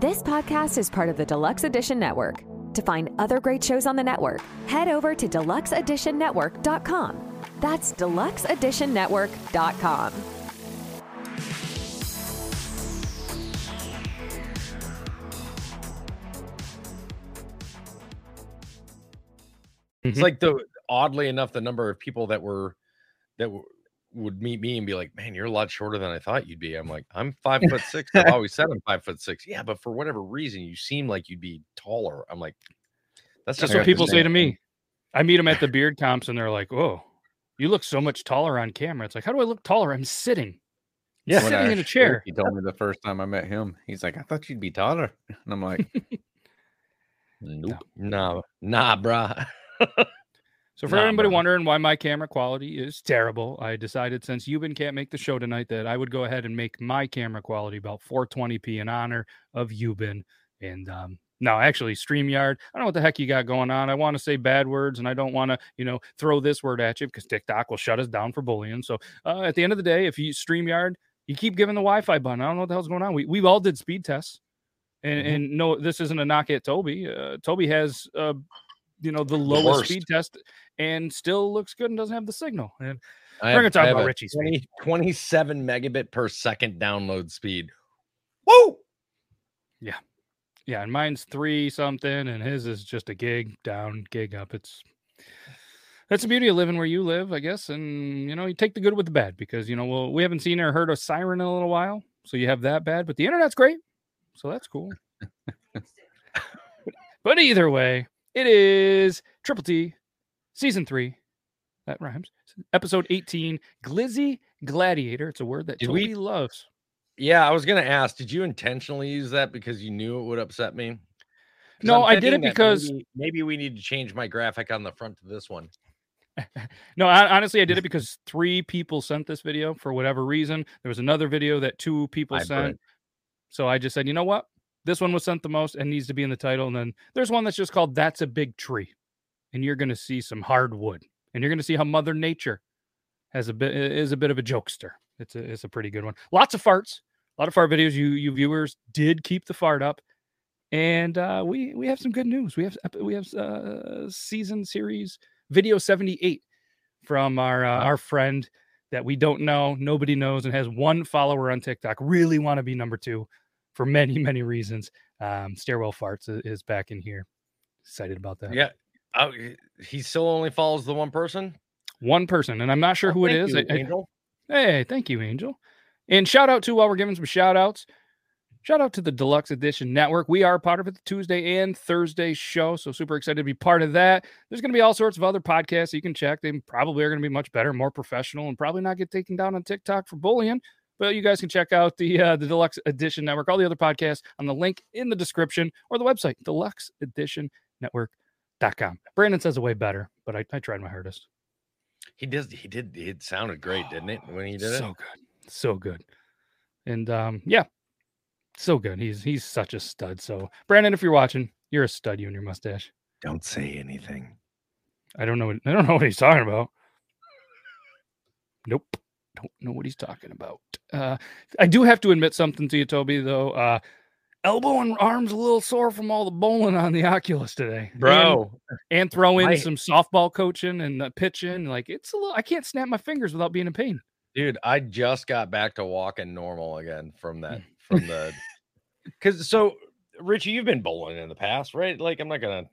This podcast is part of the Deluxe Edition Network. To find other great shows on the network, head over to deluxeeditionnetwork.com. That's deluxeeditionnetwork.com. It's mm-hmm. like the oddly enough, the number of people that were that w- would meet me and be like, "Man, you're a lot shorter than I thought you'd be." I'm like, "I'm five foot six. I've always said I'm five foot six. Yeah, but for whatever reason, you seem like you'd be taller." I'm like, "That's That's just what people say to me. I meet them at the beard comps and they're like, "Oh, you look so much taller on camera." It's like, how do I look taller? I'm sitting. I'm When sitting I in a chair. He told me the first time I met him. He's like, I thought you'd be taller. And I'm like, Nope, nah, nah, bruh. So for Nah, anybody bro. wondering why my camera quality is terrible, I decided since Euban can't make the show tonight that I would go ahead and make my camera quality about 420p in honor of Euban. And um, no, actually, StreamYard. I don't know what the heck you got going on. I want to say bad words and I don't want to, you know, throw this word at you because TikTok will shut us down for bullying. So uh, at the end of the day, if you StreamYard, you keep giving the Wi-Fi button. I don't know what the hell's going on. We we all did speed tests. And, Mhm. and no, this isn't a knock at Toby. Uh, Toby has, uh, you know, the lowest worst. speed test and still looks good and doesn't have the signal. And I We're gonna talk about Richie's speed. 20 27 megabit per second download speed. Woo! Yeah. Yeah, and mine's three something, and his is just a gig down, gig up. It's that's the beauty of living where you live, I guess. And you know, you take the good with the bad because you know, well, we haven't seen or heard a siren in a little while, so you have that bad, but the internet's great, so that's cool. but either way, it is Triple T, season three. That rhymes. Episode 18, Glizzy Gladiator. It's a word that Did Toby we- loves. Yeah, I was gonna ask, did you intentionally use that because you knew it would upset me? No, I'm did it because- maybe, maybe we need to change my graphic on the front to this one. No, I, honestly, I did it because three people sent this video for whatever reason. There was another video that two people Hybrid. sent. So I just said, you know what? This one was sent the most and needs to be in the title. And then there's one that's just called That's a Big Tree. And you're going to see some hardwood. And you're going to see how Mother Nature has a bit is a bit of a jokester. It's a it's a pretty good one. Lots of farts. A lot of fart videos. You you viewers did keep the fart up. And uh, we we have some good news. We have we have uh, season series video 78 from our uh, our friend that we don't know, nobody knows, and has one follower on TikTok. Really want to be number two for many many reasons. Um, Stairwell farts is back in here. Excited about that. Yeah. Oh, he- still only follows the one person. one person, and I'm not sure Oh, who it is. you, I- I- Angel. Hey, thank you, Angel. And shout out to while we're giving some shout outs. Shout out to the Deluxe Edition Network. We are part of it the Tuesday and Thursday show. So super excited to be part of that. There's going to be all sorts of other podcasts you can check. They probably are going to be much better, more professional, and probably not get taken down on TikTok for bullying. But you guys can check out the uh, the Deluxe Edition Network, all the other podcasts on the link in the description or the website, deluxeeditionnetwork.com. Brandon says it way better, but I, I tried my hardest. He did. He did. It sounded great, didn't it? When he did so it. So good, so good, and um, yeah, so good. He's he's such a stud. So Brandon, if you're watching, you're a stud. You and your mustache. Don't say anything. I don't know. What, I don't know what he's talking about. Nope, don't know what he's talking about. Uh, I do have to admit something to you, Toby. Though, uh, elbow and arms a little sore from all the bowling on the Oculus today, Bro, and, throw in I- some softball coaching and uh, pitching. Like it's a little. I can't snap my fingers without being in pain. dude, I just got back to walking normal again from Mm. that from the because so Richie, you've been bowling in the past, right? Like I'm not gonna I'm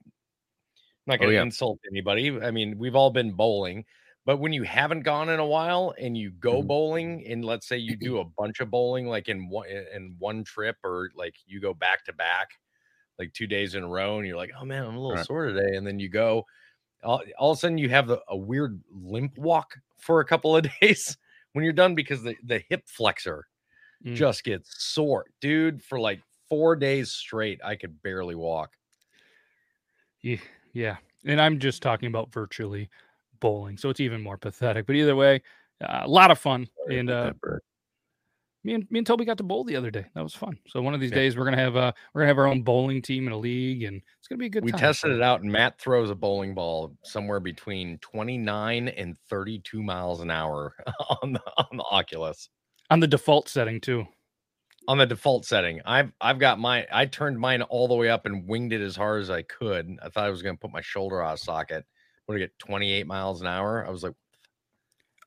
not Oh, gonna yeah. insult anybody. I mean, we've all been bowling, but when you haven't gone in a while and you go Mhm. bowling, and let's say you do a bunch of bowling like in one in one trip, or like you go back to back, like two days in a row, and you're like, oh man, I'm a little Right. sore today, and then you go. All, all of a sudden, you have a, a weird limp walk for a couple of days when you're done because the, the hip flexor Mm. just gets sore. Dude, for like four days straight, I could barely walk. Yeah, yeah. And I'm just talking about virtually bowling, so it's even more pathetic. But either way, uh, a lot of fun. And uh, me and me and Toby got to bowl the other day. That was fun. So one of these Yeah. days we're gonna have uh we're gonna have our own bowling team in a league, and it's gonna be a good we time. tested it out, and Matt throws a bowling ball somewhere between 29 and 32 miles an hour on the on the Oculus. on the default setting too. on the default setting. I've I've got my I turned mine all the way up and winged it as hard as I could. I thought I was gonna put my shoulder out of socket. What I get 28 miles an hour? I was like,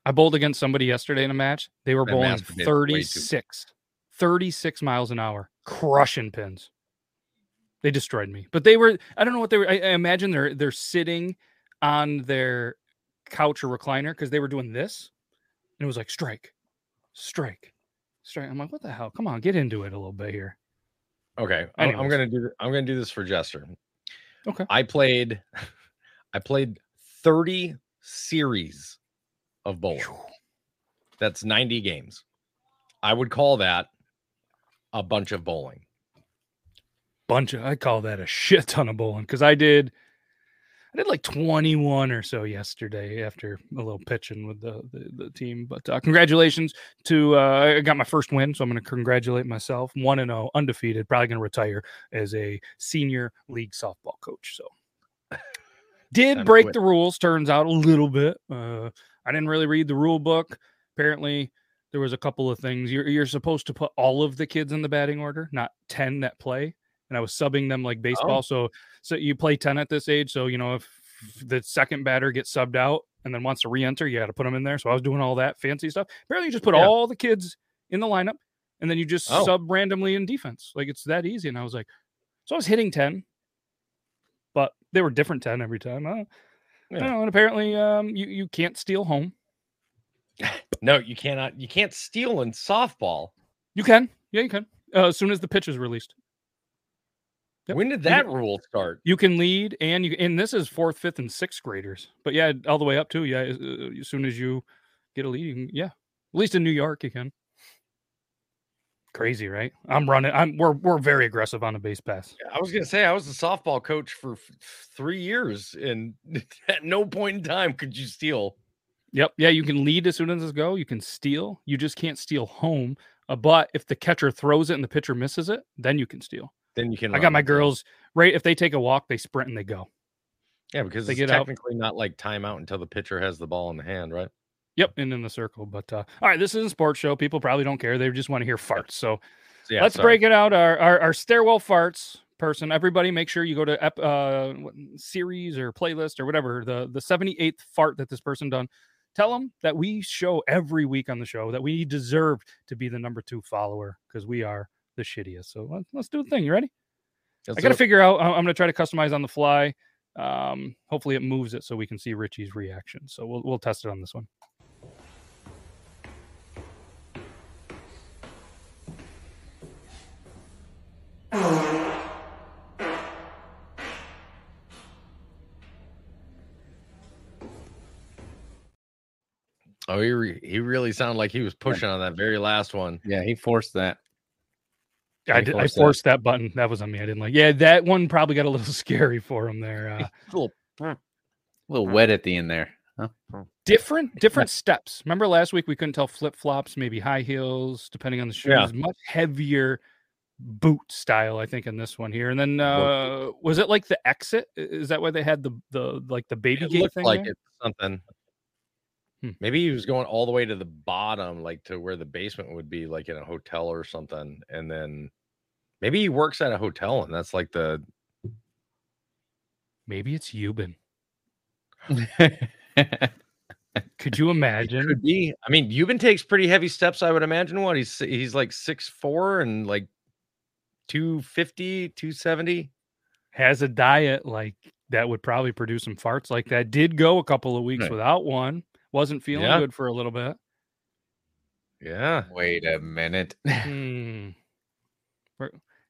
I bowled against somebody yesterday in a match. They were That bowling master pit's way too- 36, 36 miles an hour, crushing pins. They destroyed me. But they were, I don't know what they were. I, I imagine they're they're sitting on their couch or recliner because they were doing this. And it was like strike, strike, strike. I'm like, what the hell? Come on, get into it a little bit here. okay, I'm, I'm gonna do I'm gonna do this for Jester. Okay. I played I played 30 series of bowling. That's 90 games. I would call that a bunch of bowling. bunch of I call that a shit ton of bowling because I did I did like 21 or so yesterday after a little pitching with the the, the team. But uh, congratulations to uh, I got my first win, so I'm going to congratulate myself. One and zero, undefeated. Probably going to retire as a senior league softball coach. So did break quit. the rules. Turns out a little bit. Uh, I didn't really read the rule book. Apparently. There was a couple of things. You're you're supposed to put all of the kids in the batting order, not ten that play and I was subbing them like baseball. So so you play 10 at this age. So you know if the second batter gets subbed out and then wants to re-enter, you got to put them in there. So I was doing all that fancy stuff. Apparently you just put Yeah. all the kids in the lineup and then you just Oh. sub randomly in defense. Like it's that easy. And I was like, so I was hitting 10, but they were different 10 every time. Uh, Yeah. you know, and apparently um you, you can't steal home. No, you cannot you can't steal in softball. You can. Yeah, you can. Uh, as soon as the pitch is released. Yep. When did that can- rule start? You can lead, and you and this is fourth, fifth, and sixth graders. But yeah, all the way up too. Yeah, as, uh, as soon as you get a lead, you can, yeah. At least in New York, you can. Crazy, right? I'm running. I'm we're we're very aggressive on the base pass. I was gonna say I was a softball coach for f- three years, and at no point in time could you steal. Yep. Yeah, you can lead as soon as it's go. You can steal. You just can't steal home. Uh, but if the catcher throws it and the pitcher misses it, then you can steal. Then you can. I got my girls right. If they take a walk, they sprint and they go. Yeah, because they it's get out. technically not like timeout until the pitcher has the ball in the hand, right? Yep, and in the circle. But uh, all right, this is a sports show. People probably don't care. They just want to hear farts. So yeah, let's sorry. break it out. Our, our our stairwell farts person. Everybody, make sure you go to ep, uh series or playlist or whatever the the seventy eighth fart that this person done. Tell them that we show every week on the show that we deserve to be the number two follower because we are the shittiest. So let's, let's do the thing. You ready? Let's I got to figure out. I'm going to try to customize on the fly. Um, hopefully, it moves it so we can see Richie's reaction. So we'll we'll test it on this one. Oh, he re- he really sounded like he was pushing on that very last one. Yeah, he forced that. I, He did, I forced that. that. button. That was on me. I didn't like. Yeah, that one probably got a little scary for him there. Uh, Little- A little wet at the end there. Huh? different different steps. Remember last week we couldn't tell flip flops, maybe high heels, depending on the shoes. Yeah. Much heavier boot style, I think, in this one here. And then uh was it like the exit? Is that why they had the the like the baby It gate looked thing? like there? it's something. Hmm. Maybe he was going all the way to the bottom, like to where the basement would be, like in a hotel or something. And then maybe he works at a hotel, and that's like the Maybe it's Euban. Could you imagine? could be. I mean, Euban takes pretty heavy steps, I would imagine. What he's he's like six four and like 250, 270. Has a diet like that would probably produce some farts like that. Did go a couple of weeks Right. without one. Wasn't feeling Yeah. good for a little bit. Yeah. Wait a minute. Hmm.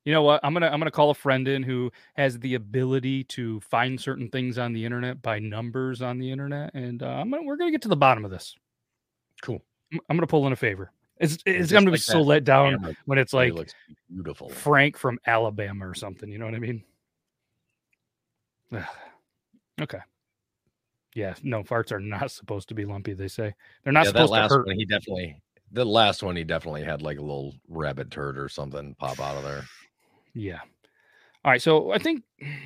You know what? I'm gonna I'm gonna call a friend in who has the ability to find certain things on the internet by numbers on the internet, and uh, I'm gonna, we're gonna get to the bottom of this. Cool. I'm, I'm gonna pull in a favor. It's it's gonna be like so let down Camera when it's like beautiful. Frank from Alabama or something. You know what I mean? okay. Yeah, no, farts are not supposed to be lumpy. They say they're not yeah, that supposed to last hurt. one, he definitely. The last one, he definitely had like a little rabbit turd or something pop out of there. Yeah. All right. So I think,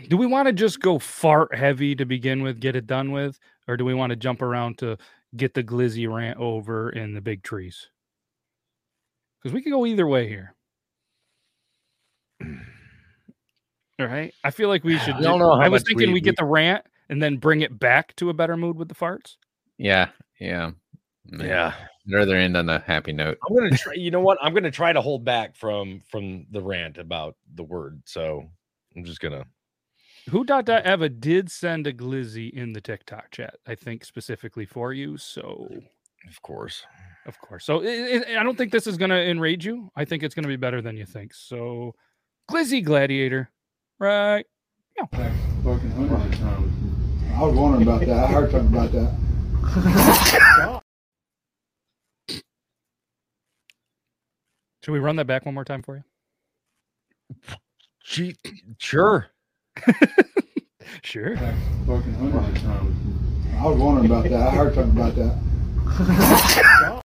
do we want to just go fart heavy to begin with, get it done with, or do we want to jump around to get the glizzy rant over in the big trees? because we could go either way here. All right. I feel like we should. I don't know. I was thinking we, we get the rant and then bring it back to a better mood with the farts. Yeah. Yeah. Yeah. Another rather end on a happy note. I'm gonna try. You know what? I'm gonna try to hold back from from the rant about the word. So I'm just gonna. Who dot dot Eva did send a glizzy in the TikTok chat. I think specifically for you. So of course. of course. So, i i I don't think this is going to enrage you. I think it's going to be better than you think. So, glizzy gladiator, right? Fucking hundreds of times. I was wondering about that. I heard something about that. Should we run that back one more time for you? Gee, sure. Sure. Fucking hundreds of times. I was wondering about that. I heard something about that.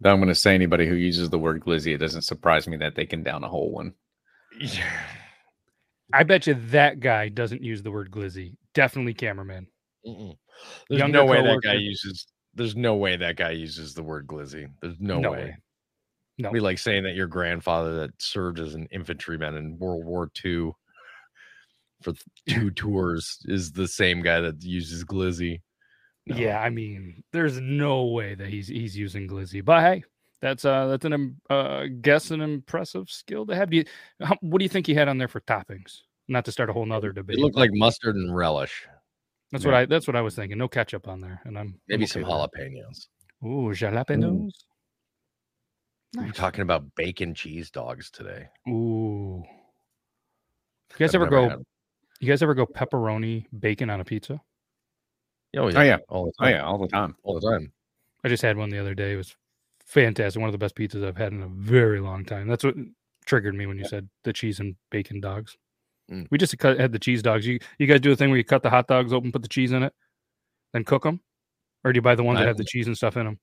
But I'm going to say anybody who uses the word glizzy, it doesn't surprise me that they can down a whole one. I bet you that guy doesn't use the word glizzy. Definitely cameraman. Mm-mm. There's Younger no way that guy uses. There's no way that guy uses the word glizzy. There's no, No way. way. No. Be like saying that your grandfather that served as an infantryman in World War II for two tours is the same guy that uses glizzy. No. Yeah, I mean, there's no way that he's he's using glizzy. But hey, that's uh that's an uh guess an impressive skill to have. Do you, how, what do you think he had on there for toppings? Not to start a whole nother debate. It looked like mustard and relish. that's yeah. what I that's what I was thinking. No ketchup on there, and I'm I'm Maybe okay some that. jalapenos. Ooh, jalapenos. We We're talking about bacon cheese dogs today. Ooh. You guys I've ever go? You guys ever go pepperoni bacon on a pizza? Oh Oh, yeah. all the Oh time. yeah, all the time. all the time. I just had one the other day. It was fantastic. One of the best pizzas I've had in a very long time. That's what triggered me when you said the cheese and bacon dogs. Mm. We just cut, had the cheese dogs. You you guys do a thing where you cut the hot dogs open, put the cheese in it, then cook them, or do you buy the ones I that have the cheese and stuff in them?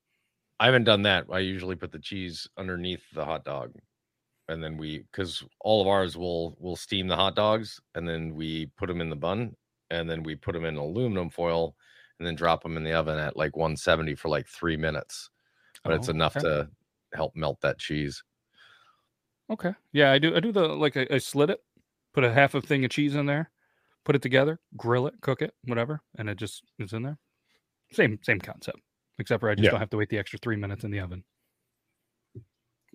I haven't done that. I usually put the cheese underneath the hot dog, and then we because all of ours will will steam the hot dogs, and then we put them in the bun, and then we put them in aluminum foil, and then drop them in the oven at like 170 for like three minutes. But it's Oh, enough okay. to help melt that cheese. Okay, yeah, I do. I do the like I, I slit it, put a half a thing of cheese in there, put it together, grill it, cook it, whatever, and it just is in there. Same same concept, except for I just Yeah. don't have to wait the extra three minutes in the oven.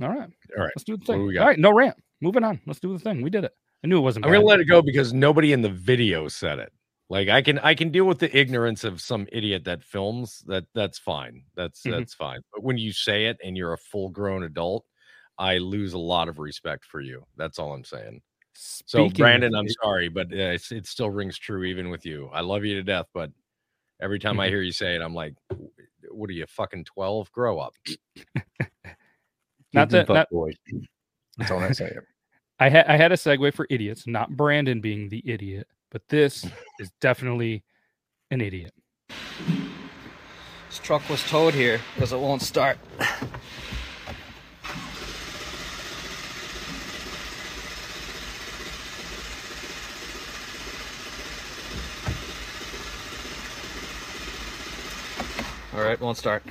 All right, All right, let's do the thing. All right, no rant. Moving on. Let's do the thing. We did it. I knew it wasn't. I'm gonna let it go because nobody in the video said it. Like I can I can deal with the ignorance of some idiot that films that that's fine. That's Mhm. that's fine. But when you say it and you're a full grown adult, I lose a lot of respect for you. That's all I'm saying. So Speaking of Brandon, I'm sorry, but uh, it's, it still rings true even with you. I love you to death, but every time I Mhm. hear you say it, I'm like, what are you fucking 12? Grow up. Not that- not- fuckboys. That's all I say. I had I had a segue for idiots, not Brandon being the idiot, but this is definitely an idiot. This truck was towed here because it won't start. All right, won't start.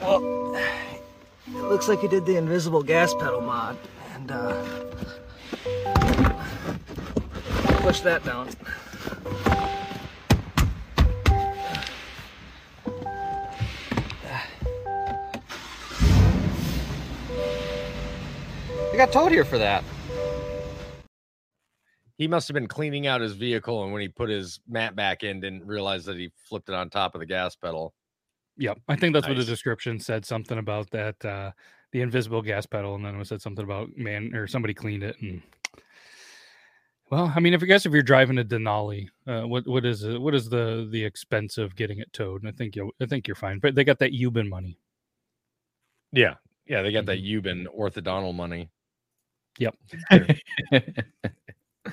Well, it looks like you did the invisible gas pedal mod, and uh, push that down. I got towed here for that. He must have been cleaning out his vehicle, and when he put his mat back in, didn't realize that he flipped it on top of the gas pedal. Yep, I think that's what the description said. Something about that uh, the invisible gas pedal, and then it said something about man or somebody cleaned it. And well, I mean, if I guess if you're driving a Denali, uh, what what is it? What is the the expense of getting it towed? And I think you I think you're fine. But they got that Euban money. Yeah. Yeah. They got that Euban orthodontal money. Yep, they're,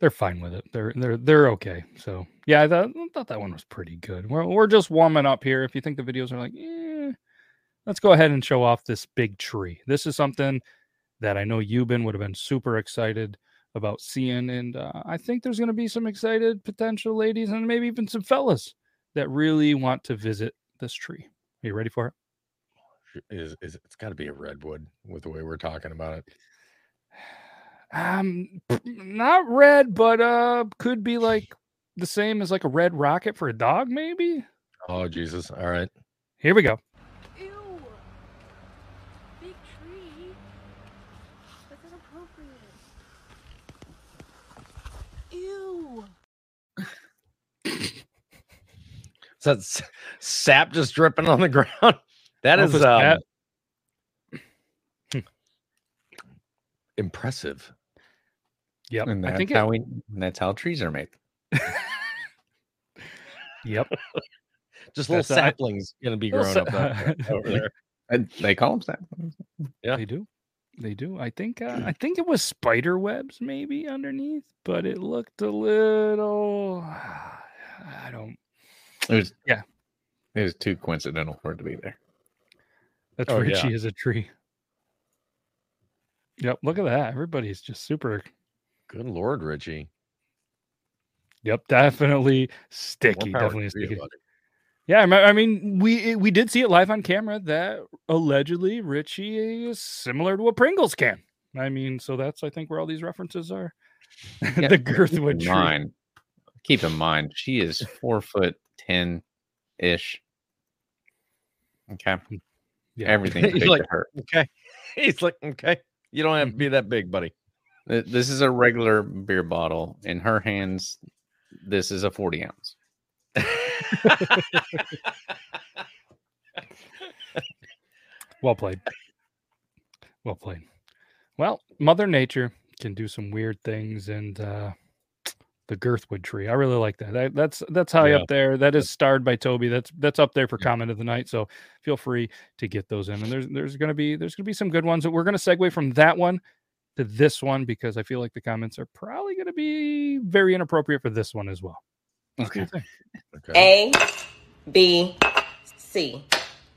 they're fine with it. They're they're they're okay. So yeah, I thought, I thought that one was pretty good. We're we're just warming up here. If you think the videos are like, eh, let's go ahead and show off this big tree. This is something that I know Euban would have been super excited about seeing, and uh, I think there's going to be some excited potential ladies and maybe even some fellas that really want to visit this tree. Are you ready for it? Is is it's got to be a redwood with the way we're talking about it. Um, not red, but uh, could be like the same as like a red rocket for a dog, maybe. Oh Jesus! All right. Here we go. Ew. Big tree. That's inappropriate. Ew. Is that sap just dripping on the ground? That Hope is it's um, that. impressive. Yep. And I that's think. how It, we. That's how trees are made. yep. Just little That's a- I- saplings gonna be Little growing up sa- that- over there. And they call them saplings. Yeah. They do. They do. I think. Uh, I think it was spider webs maybe underneath, but it looked a little. I don't. It was. Yeah. It was too coincidental for it to be there. That's Oh, Richie yeah. is a tree. Yep. Look at that. Everybody's just super. Good lord, Richie. Yep. Definitely sticky. Definitely a you, sticky. buddy. Yeah, I mean, we eh, we did see it live on camera that allegedly Richie is similar to a Pringles can. I mean, so that's I think where all these references are. Yeah, the keep Girthwood in tree. mind. Keep in mind, she is four foot ten ish. Okay, Yeah. everything's He's big like- to her. Okay. He's like, okay, you don't have to Mm-hmm. be that big, buddy. This is a regular beer bottle. In her hands, this is a forty ounce. Well played. Well played. Well, Mother Nature can do some weird things, and uh, the Girthwood tree. I really like that. that that's that's high Yeah. up there. That is starred by Toby. That's that's up there for comment of the night. So feel free to get those in. And there's there's gonna be there's gonna be some good ones. We're gonna segue from that one to this one because I feel like the comments are probably gonna be very inappropriate for this one as well. What do you think? Okay. A, B, C.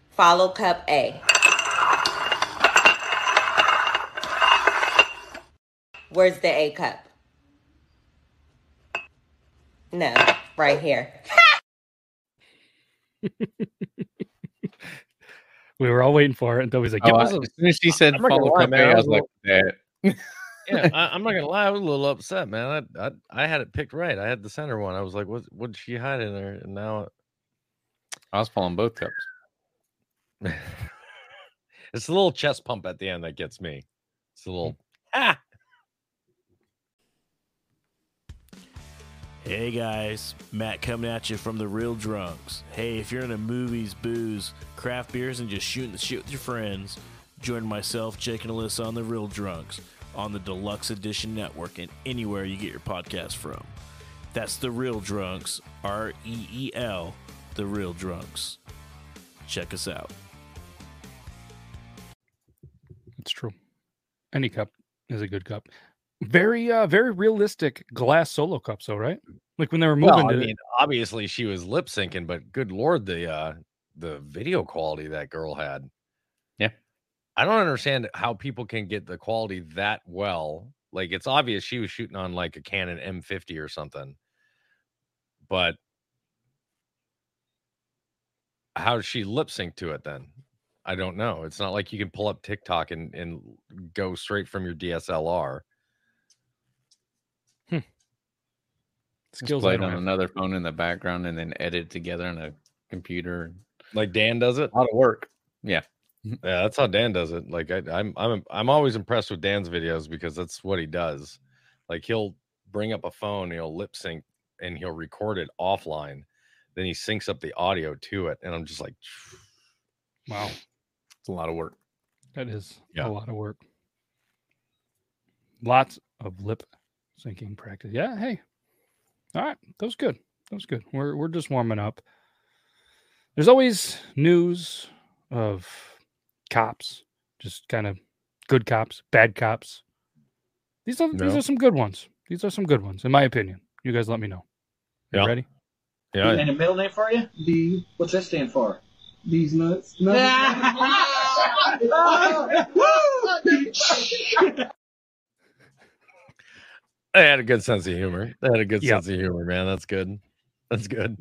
Follow cup A. Where's the A cup? No, right here. We were all waiting for it, and Toby's like, Oh, I- wasn't- as soon as she said I'm follow lie, Cup man, A, I I was was like, that. yeah, I, I'm not gonna lie, I was a little upset, man. I, I I had it picked right. I had the center one. I was like, what what did she hide in there? And now I was following both cups. it's a little chest pump at the end that gets me. It's a little ah. Hey guys, Matt coming at you from the Reel Drunks. Hey, if you're into movies, booze, craft beers, and just shooting the shit with your friends, join myself, Jake, and Alyssa on the Reel Drunks on the Deluxe Edition Network and anywhere you get your podcast from. That's the Reel Drunks, R E E L, the Reel Drunks. Check us out. It's true. Any cup is a good cup. Very, uh, very realistic glass solo cups, though, right? Like when they were moving Well, I mean, obviously she was lip syncing, but good lord, the uh the video quality that girl had. Yeah. I don't understand how people can get the quality that well. Like it's obvious she was shooting on like a Canon M50 or something. But how does she lip sync to it then? I don't know. It's not like you can pull up TikTok and, and go straight from your DSLR. Just skills. play it on have. another phone in the background and then edit together on a computer. Like Dan does it. A lot of work. Yeah, mm-hmm. Yeah, that's how Dan does it. Like I, I'm, I'm, I'm always impressed with Dan's videos because that's what he does. Like he'll bring up a phone, he'll lip sync, and he'll record it offline. Then he syncs up the audio to it, and I'm just like, Wow, It's a lot of work. that is Yeah. a lot of work. Lots of lip syncing practice. Yeah. Hey. All right. That was good. That was good. We're we're just warming up. There's always news of cops, just kind of good cops, bad cops. These are these are some good ones. These are some good ones, in my opinion. You guys let me know. You Yeah. ready? yeah, And a middle name for you? D. What's that stand for? These nuts. they had a good sense of humor. They had a good Yeah. sense of humor, man. That's good. That's good.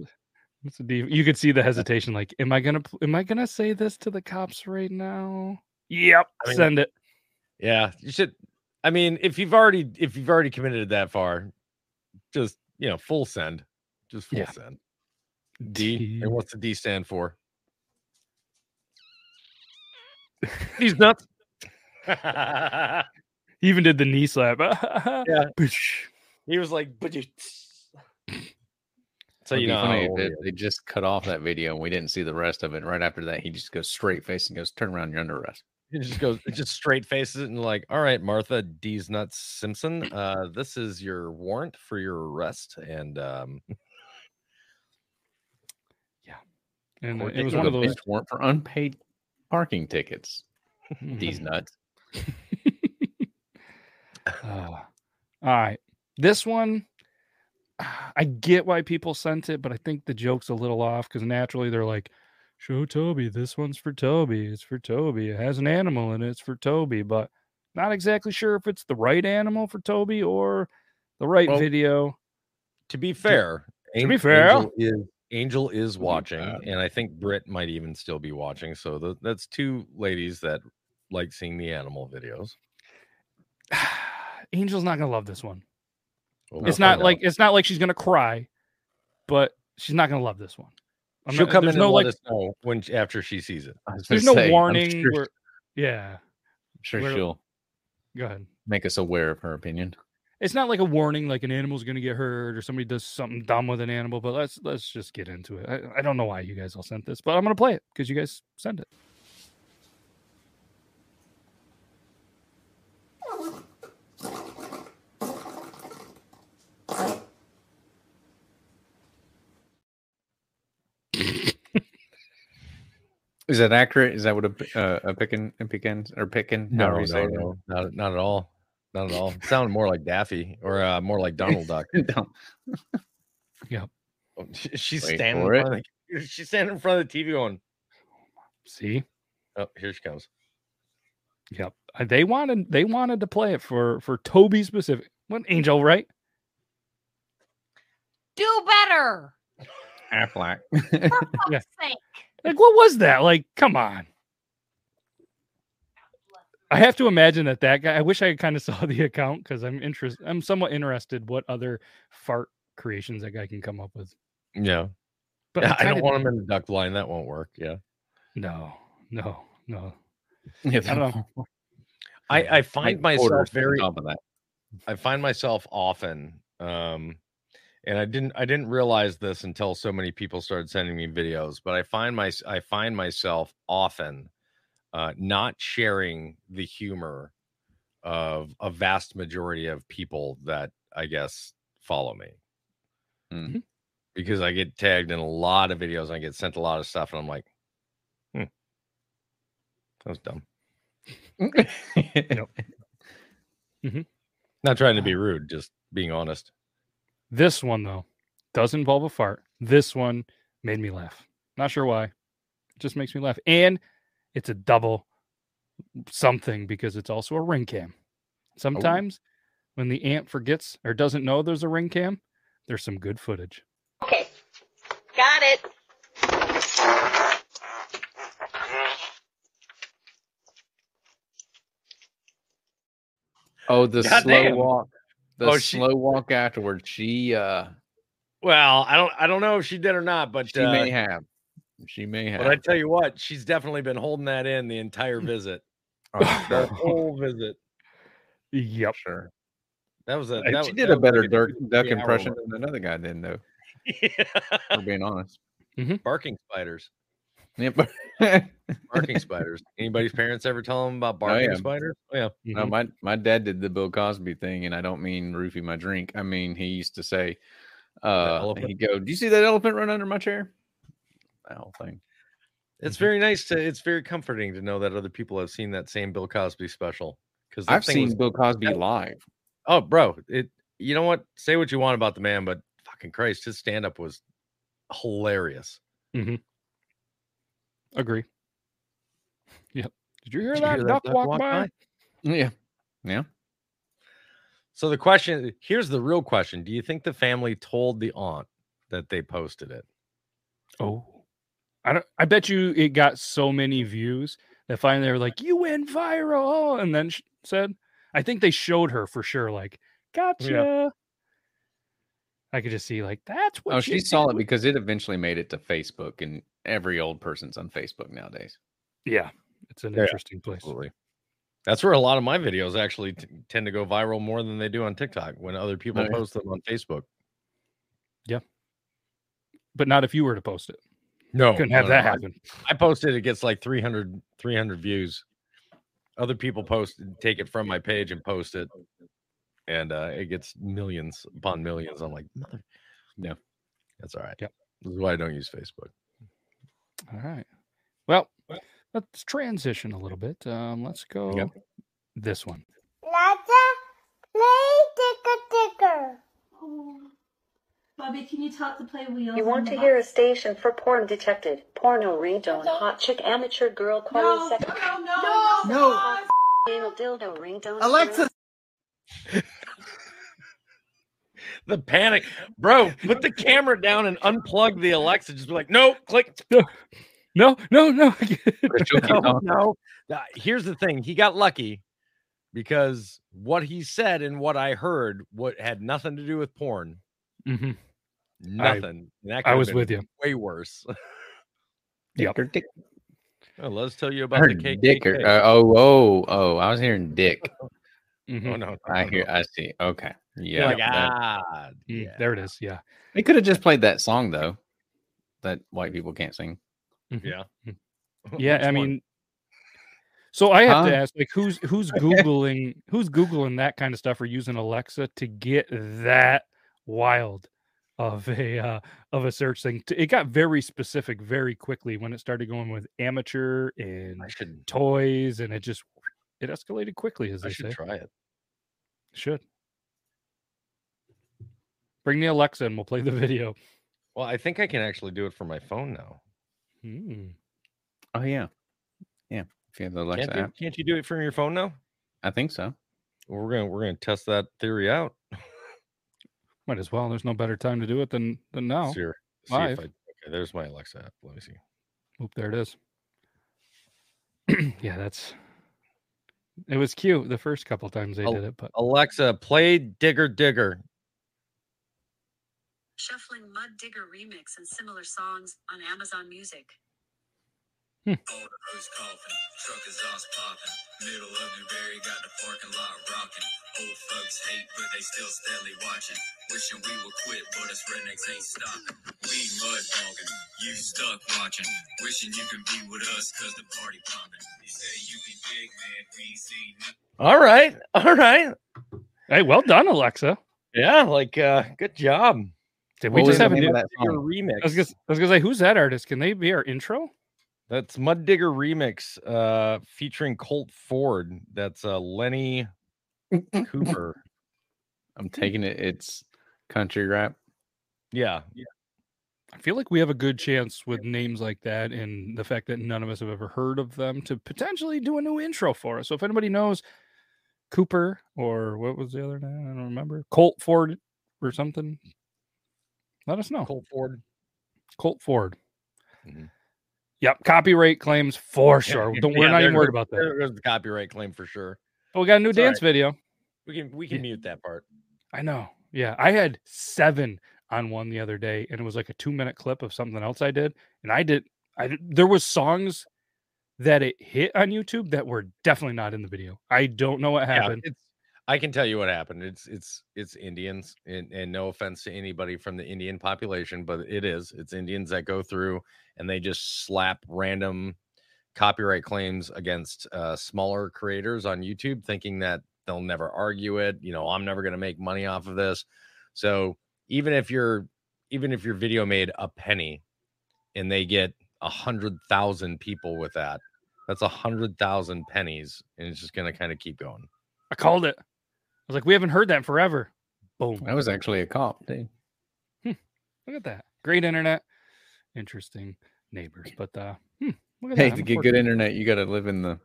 What's the deal? You could see the hesitation. Like, am I gonna am I gonna say this to the cops right now? Yep. I mean- send it. Yeah, you should. I mean, if you've already if you've already committed that far, just you know, full send, just full Yeah. send. D. And what's the D stand for? He's nuts. He even did the knee slap. Yeah. he was like, but you. So It'd you know, funny how if it- they just cut off that video and we didn't see the rest of it. Right after that, he just goes straight face and goes, "Turn around, you're under arrest." he just goes, just straight faces it and like, all right, Martha D's nuts Simpson, uh, this is your warrant for your arrest, and um, yeah, And Court it was one of those. warrant for unpaid parking tickets. These nuts. Uh, all right. This one, I get why people sent it, but I think the joke's a little off because naturally they're like, show Toby. This one's for Toby. It's for Toby. It has an animal in it. It's for Toby, but not exactly sure if it's the right animal for Toby or the right Well, video. to be fair, to be fair- Angel is Angel is watching, and I think Britt might even still be watching. So th- that's two ladies that like seeing the animal videos. Angel's not gonna love this one. Well, it's not like it's not like she's gonna cry, but she's not gonna love this one. I'm she'll not- come in and no let like us know when after she sees it. Uh, there's no say, warning. sure- where, yeah, I'm sure where- she'll go ahead. make us aware of her opinion. It's not like a warning, like an animal's gonna get hurt or somebody does something dumb with an animal. But let's let's just get into it. I, I don't know why you guys all sent this, but I'm gonna play it because you guys sent it. Is that accurate? Is that what a uh, a pickin a pickin or pickin? No, however no, you say it? no, not not at all, not at all. It sounded more like Daffy or uh, more like Donald Duck. Don't- Oh, she- She's Wait standing. for In front of the, she's standing in front of the TV going, See, "Oh, here she comes." yep. Uh, They wanted they wanted to play it for for Toby specific. What Angel, right? Do better. Aflac. For fuck's Yeah. sake. Like, what was that? Like, come on. I have to imagine that that guy. I wish I kind of saw the account because I'm interested. I'm somewhat interested what other fart creations that guy can come up with. Yeah, But yeah I don't want him in the duck line. That won't work. Yeah, No, no, no. yeah, I don't know. I I find Like myself very top of that. I find myself often, um, and I didn't I didn't realize this until so many people started sending me videos. But I find my I find myself often uh, not sharing the humor of a vast majority of people that I guess follow me. Mhm. Because I get tagged in a lot of videos and I get sent a lot of stuff, and I'm like, hmm, that was dumb. Not trying to be rude, just being honest. This one though does involve a fart. This one made me laugh. Not sure why. It just makes me laugh. And it's a double something because it's also a ring cam. Oh. Sometimes when the ant forgets or doesn't know there's a ring cam, there's some good footage. Okay. Got it. Oh, the slow Goddamn. walk. The Oh, she- slow walk afterwards. She uh Well, I don't I don't know if she did or not, but she uh, may have. She may have. But I tell you what, she's definitely been holding that in the entire visit, Oh, the sure. whole visit. Yep. sure. That was a. That, she was- did a better like duck, two, duck three-hour impression than another guy did, though. Yeah. For being honest. Barking spiders. Yeah, but Barking spiders. Anybody's parents ever tell them about oh, barking yeah. spiders? Oh, yeah. No, mm-hmm. my my dad did the Bill Cosby thing, and I don't mean roofie my drink. I mean he used to say, uh, he'd go, "Do you see that elephant run under my chair?" That whole thing. It's mm-hmm. very nice to. It's very comforting to know that other people have seen that same Bill Cosby special. Because I've seen Bill Cosby live. Oh, bro, it. You know what? Say what you want about the man, but fucking Christ, his stand up was hilarious. Mm-hmm. Agree. Yep. Did you hear Did you that hear duck, duck walk, by? Yeah, yeah. So the question here's the real question: Do you think the family told the aunt that they posted it? Oh, I don't. I bet you it got so many views that finally they were like, "You went viral," and then said, I think they showed her for sure. Like, gotcha. I could just see like that's what. Oh, she did saw it because it eventually made it to Facebook, and every old person's on Facebook nowadays. Yeah, it's an Yeah, interesting place. Absolutely. That's where a lot of my videos actually t- tend to go viral more than they do on TikTok when other people Oh, yeah. post them on Facebook. Yeah, but not if you were to post it. No, Couldn't no, have no, that I- happen. I posted it it gets like 300, 300 views. Other people post take it from my page and post it, and uh, it gets millions upon millions. I'm like, mother, no, that's all right. Yep. This is why I don't use Facebook. All right. Well, let's transition a little bit. Um, let's go this one. Let's play ticker ticker. Bobby, can you talk to play wheels? You want the to box? hear a station for porn detected, porno ringtone, hot chick amateur girl calling No, second. no, no, No. no. Anal dildo ringtone. Alexa. The panic, bro. Put the camera down and unplug the Alexa. Just be like, no, click. No, no, no. no, no. Here's the thing. He got lucky because what he said and what I heard what had nothing to do with porn. Mhm. Nothing. And that I was with you. Way worse. Yep. Dick. Well, let's tell you about the heard KKK. Dick. Or, uh, oh, oh, oh! I was hearing Dick. Mhm. Oh no, I no, hear. no. I see. Okay. Yeah. like, that- ah, Mm, There it is. Yeah. They could have just played that song though, that white people can't sing. Mhm. yeah. Yeah, I one? mean, so I have to ask, like, who's who's googling who's googling that kind of stuff or using Alexa to get that wild of a uh, of a search thing? It got very specific very quickly when it started going with amateur and toys, and it just it escalated quickly, as I they should say. try it. Should bring the Alexa and we'll play the video. Well, I think I can actually do it from my phone now. Hmm. Oh yeah, yeah. If you have the Alexa Can't, you, app, can't you do it from your phone now? I think so. We're gonna we're gonna test that theory out. Might as well. There's no better time to do it than than now. See, see Live. if I, okay, there's my Alexa app. Let me see. Oop, there it is. yeah, that's. It was cute the first couple times they did it, but Alexa, play Digger Digger. Shuffling Mud Digger remix and similar songs on Amazon Music. Hmm. Who's coughing? Truck exhaust popping. Middle of Newberry got the parking lot rocking. Old folks hate, but they still steadily watching. Wishing we would quit, but us rednecks ain't stopping. We mud dogging, you stuck watching. Wishing you can be with us, cause the party popping. You say you be big, man, we ain't. All right, all right. hey, well done, Alexa. Yeah, like uh good job. Did we What just have a new? that remix. I was, gonna, I was gonna say, who's that artist? Can they be our intro? That's Mud Digger remix uh featuring Colt Ford. That's uh Lenny Cooper. I'm taking it. It's country rap. Yeah. I feel like we have a good chance with names like that and the fact that none of us have ever heard of them to potentially do a new intro for us. So if anybody knows Cooper or what was the other name? I don't remember. Colt Ford or something. Let us know. Colt Ford. Colt Ford. Mhm. Yep, copyright claims for sure. yeah, Don't, we're yeah, not even worried about that. There goes the copyright claim for sure. But we got a new It's dance right. video. We can we can Yeah. mute that part. I know. Yeah, I had seven on one the other day, and it was like a two minute clip of something else I did, and I did. I there was songs that it hit on YouTube that were definitely not in the video. I don't know what happened. it's I can tell you what happened. It's it's it's Indians, and, and no offense to anybody from the Indian population, but it is. It's Indians that go through and they just slap random copyright claims against uh, smaller creators on YouTube, thinking that they'll never argue it. You know, I'm never going to make money off of this. So even if you're even if your video made a penny, and they get a hundred thousand people with that, that's a hundred thousand pennies, and it's just going to kind of keep going. I called it. I was like, we haven't heard that in forever. Boom. That was actually a cop, dude. Look at that. Great internet. Interesting neighbors. But uh hmm, look at Hey, that. to I'm get good internet, you got to live in the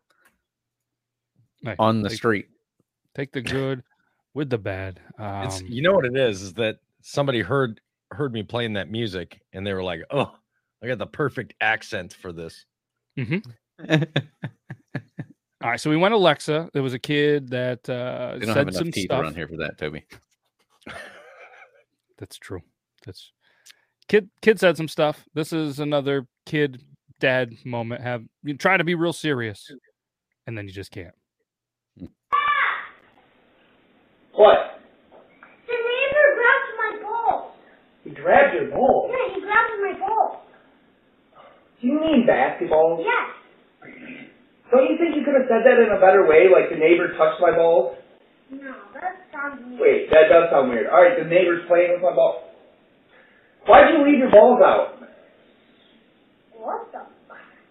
Hey, on the take- street. Take the good with the bad. Um, It's you know what it is is that somebody heard heard me playing that music and they were like, "Oh, I got the perfect accent for this." I All right, so we went Alexa. There was a kid that uh, We don't said have enough some teeth stuff. around here for that, Toby. That's true. That's kid. Kid said some stuff. This is another kid dad moment. Have you try to be real serious, and then you just can't. What? The neighbor grabbed my balls. He grabbed your balls. Yeah, he grabbed my balls. Do you mean basketballs? Yes. Don't you think you could have said that in a better way, like the neighbor touched my balls? No, that sounds weird. Wait, that does sound weird. All right, the neighbor's playing with my balls. Why'd you leave your balls out? What the?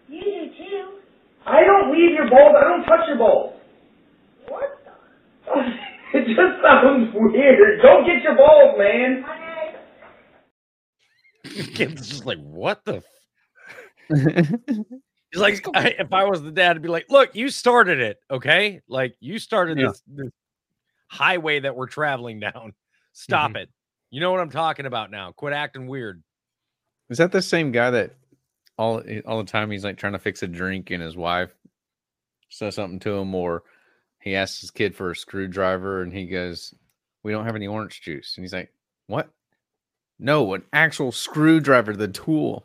You do too. I don't leave your balls. I don't touch your balls. What the? it just sounds weird. Don't get your balls, man. Kid's just like, what the? F-? He's like, I, if I was the dad, I'd be like, look, you started it, okay? Like you started Yeah. this, this highway that we're traveling down. Stop Mm-hmm. it. You know what I'm talking about now. Quit acting weird. Is that the same guy that all all the time he's like trying to fix a drink and his wife says something to him, or he asks his kid for a screwdriver and he goes, "We don't have any orange juice," and he's like, "What? No, an actual screwdriver, the tool."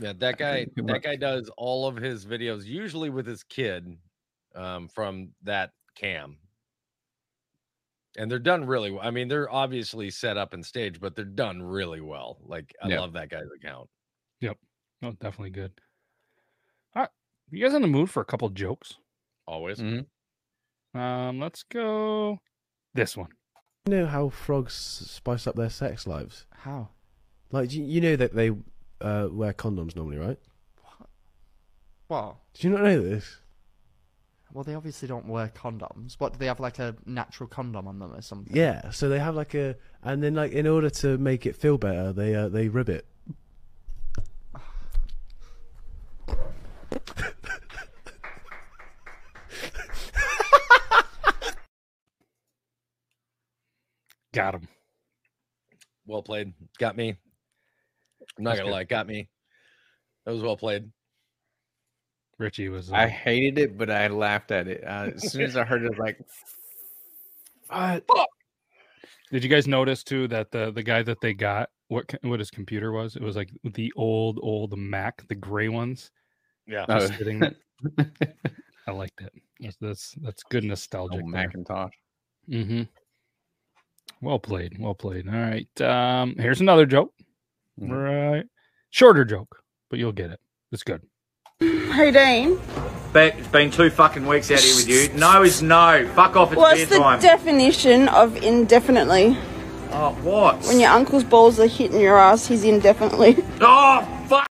Yeah, that guy that much. guy does all of his videos usually with his kid um from that cam. And they're done really well. I mean, they're obviously set up and staged, but they're done really well. Like I Yeah. love that guy's account. Yep. Oh, definitely good. All right, you guys in the mood for a couple jokes? Always. Um, let's go this one. You know how frogs spice up their sex lives? How? Like you, you know that they uh, wear condoms normally, right? What? Did you not know this? Well, they obviously don't wear condoms. What do they have like a natural condom on them or something? Yeah. So they have like a, and then like in order to make it feel better, they uh, they rib it. Got him. Well played. Got me. I'm not That's gonna good. lie, got me. That was well played. Richie was. I uh, hated it, but I laughed at it uh, as soon as I heard it. Like, what? Did you guys notice too that the the guy that they got what what his computer was? It was like the old old Mac, the gray ones. Yeah. just Oh. sitting there. I liked it. That's that's, that's good nostalgic. Old. Macintosh. Mm-hmm. Well played. Well played. All right. Um, here's another joke. Mhm. Right. Shorter joke, but you'll get it. It's good. Hey Dean, Beck, it's been two fucking weeks out here with you. No is no. Fuck off. It's what's the time. definition of indefinitely? oh, what? When your uncle's balls are hitting your ass, he's indefinitely. Oh, fuck.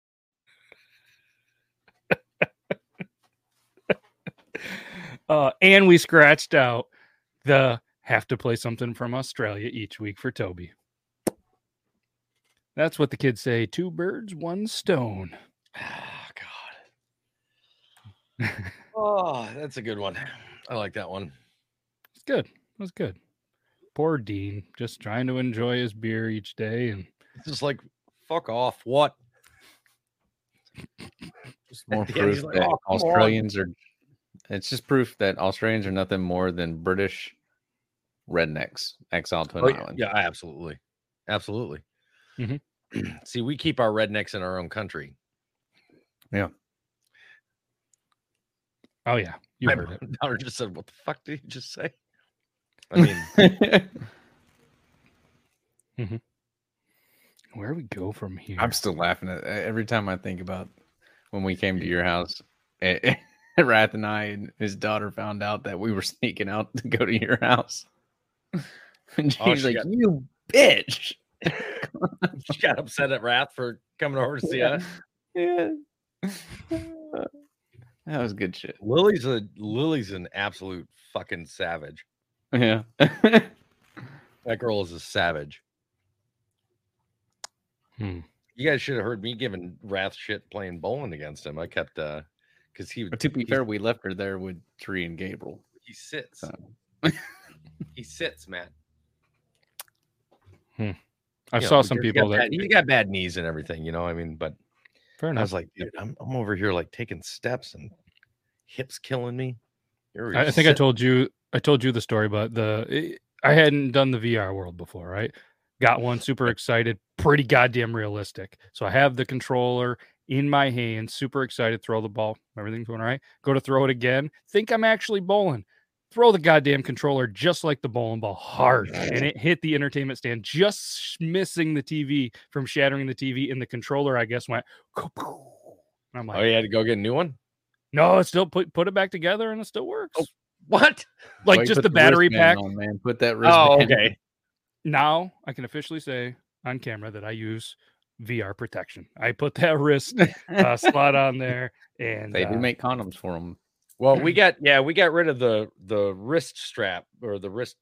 Uh, and we scratched out the have to play something from Australia each week for Toby. That's what the kids say. Two birds, one stone. Ah, God. oh, that's a good one. I like that one. It's good. It was good. Poor Dean, just trying to enjoy his beer each day, and It's just like fuck off. What? Just more At the end, proof like, that "Oh, come on." Australians are. It's just proof that Australians are nothing more than British rednecks exiled to an Oh, island. yeah, absolutely. Absolutely. Mhm. See, we keep our rednecks in our own country. Yeah. oh yeah, you I- heard it. Donner just said, What the fuck did you just say? I mean, Where we go from here? I'm still laughing at every time I think about when we came to your house. eh, Rath and I and his daughter found out that we were sneaking out to go to your house. And Oh, she's she like, got- "You bitch!" she got upset at Wrath for coming over to see us. Yeah. That was good shit. Lily's a Lily's an absolute fucking savage. Yeah. That girl is a savage. Hmm. You guys should have heard me giving Wrath shit playing bowling against him. I kept uh because he But to be fair, we left her there with Tree and Gabriel. he sits. So. he sits, Matt. I You know, saw some people that bad, he's got bad knees and everything, you know. I mean, but fair enough. I was like, dude, I'm I'm over here like taking steps and hips killing me. I, I think I told you I told you the story, but the I hadn't done the VR world before, right? Got one, super excited, pretty goddamn realistic. So I have the controller in my hand, super excited, throw the ball, everything's going right. Go to throw it again, think I'm actually bowling. Throw the goddamn controller just like the bowling ball hard, and it hit the entertainment stand, just missing the TV from shattering the TV. And the controller, I guess, went. And I'm like, Oh, you had to go get a new one. no, it still put put it back together, and it still works. What? Like just put the battery pack. on, man. Put that Oh, okay. Now I can officially say on camera that I use VR protection. I put that wrist uh, slot on there, and They do uh, make condoms for them. Well, we got yeah, we got rid of the the wrist strap or the wrist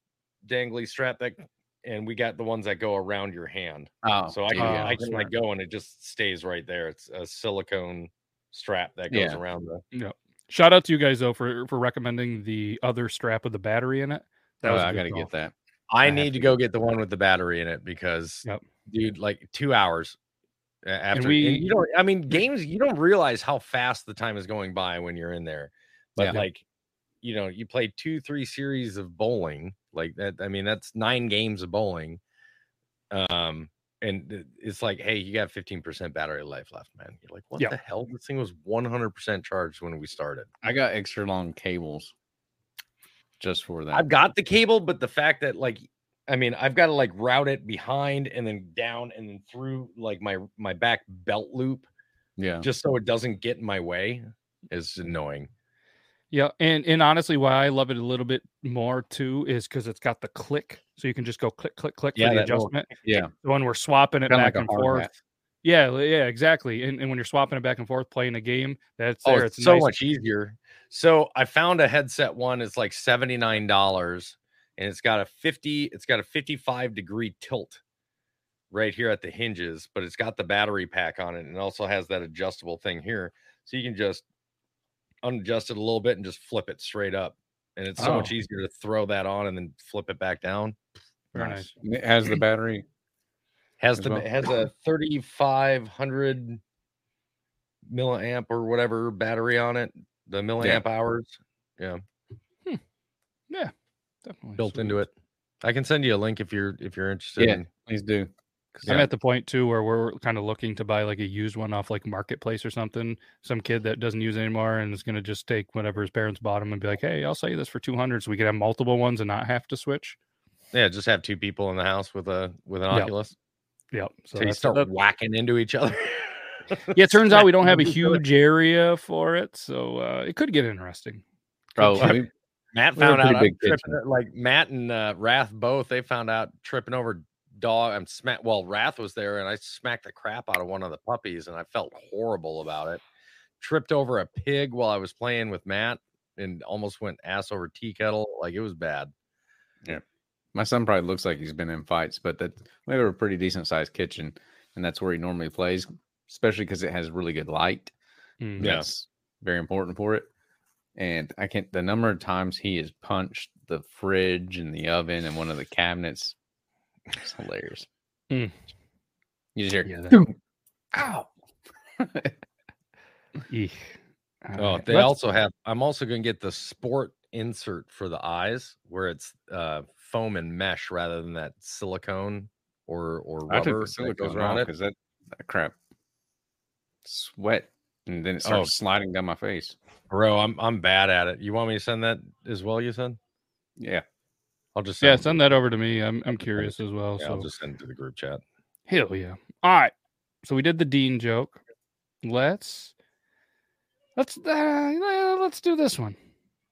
dangly strap that, and we got the ones that go around your hand. Oh, so I can yeah, I can like go and it just stays right there. It's a silicone strap that goes Yeah. around the. yeah. Shout out to you guys though for for recommending the other strap with the battery in it. That Oh, was I good got to call. get that. I, have need to to go get the one with the battery in it because, Yep. dude, like two hours after. And we- you don't. I mean, games. You don't realize how fast the time is going by when you're in there. But Yeah. like, you know, you play two, three series of bowling like that. I mean, that's nine games of bowling. Um, and it's like, hey, you got 15% battery life left, man. You're like, what Yeah. the hell? This thing was 100% charged when we started. I got extra long cables just for that. I've got the cable, but the fact that like I mean, I've got to like route it behind and then down and then through like my my back belt loop yeah. just so it doesn't get in my way is annoying. Yeah, and and honestly, why I love it a little bit more too is because it's got the click, so you can just go click, click, click Yeah, for the that little- adjustment. yeah. when we're swapping it Kinda back like and forth. hat. Yeah, yeah, exactly. And, and when you're swapping it back and forth, playing a game, that's Oh, there. it's, It's so nice. much easier. So I found a headset one. It's like seventy nine dollars, and it's got a fifty. It's got a fifty five degree tilt right here at the hinges, but it's got the battery pack on it, and also has that adjustable thing here, so you can just unadjust it a little bit and just flip it straight up. And it's so much Oh. easier to throw that on and then flip it back down. Very nice. It has the battery. Has the well? has a thirty five hundred milliamp or whatever battery on it. The milliamp hours. Yeah. Hmm. Yeah, definitely built Sweet. into it. I can send you a link if you're if you're interested. Yeah, in- please do. I'm at the point too where we're kind of looking to buy like a used one off like marketplace or something. Some kid that doesn't use it anymore and is going to just take whatever his parents bought him and be like, "Hey, I'll sell you this for 200 so we could have multiple ones and not have to switch." yeah, just have two people in the house with a with an Yep. Oculus. Yep. So, you start that- whacking into each other. yeah, it turns out we don't have a Smacking into each other. huge area for it, so uh, it could get interesting. Oh, I- we- Matt we have a found out tripping, like Matt and uh, Wrath both. They found out tripping over dog. I'm smack. Well, Wrath was there, and I smacked the crap out of one of the puppies, and I felt horrible about it. Tripped over a pig while I was playing with Matt, and almost went ass over tea kettle. Like it was bad. Yeah. My son probably looks like he's been in fights, but that we have a pretty decent sized kitchen, and that's where he normally plays, especially because it has really good light. Mm. Yeah. Very important for it. And I can't the number of times he has punched the fridge and the oven and one of the cabinets. It's hilarious. Mm. You just hear, Yeah, that- ow. Eek. Oh, Alright, they let's- also have. I'm also going to get the sport insert for the eyes, where it's uh, foam and mesh rather than that silicone or or I rubber that silicone goes around it. because that, that crap sweat and then it Oh. starts sliding down my face. Bro, I'm I'm bad at it. You want me to send that as well? You said. Yeah. I'll just Yeah, send that over to me. I'm I'm curious as well. Yeah, so I'll just send it to the group chat. Hell yeah. All right. So we did the Dean joke. Let's let's uh, let's do this one.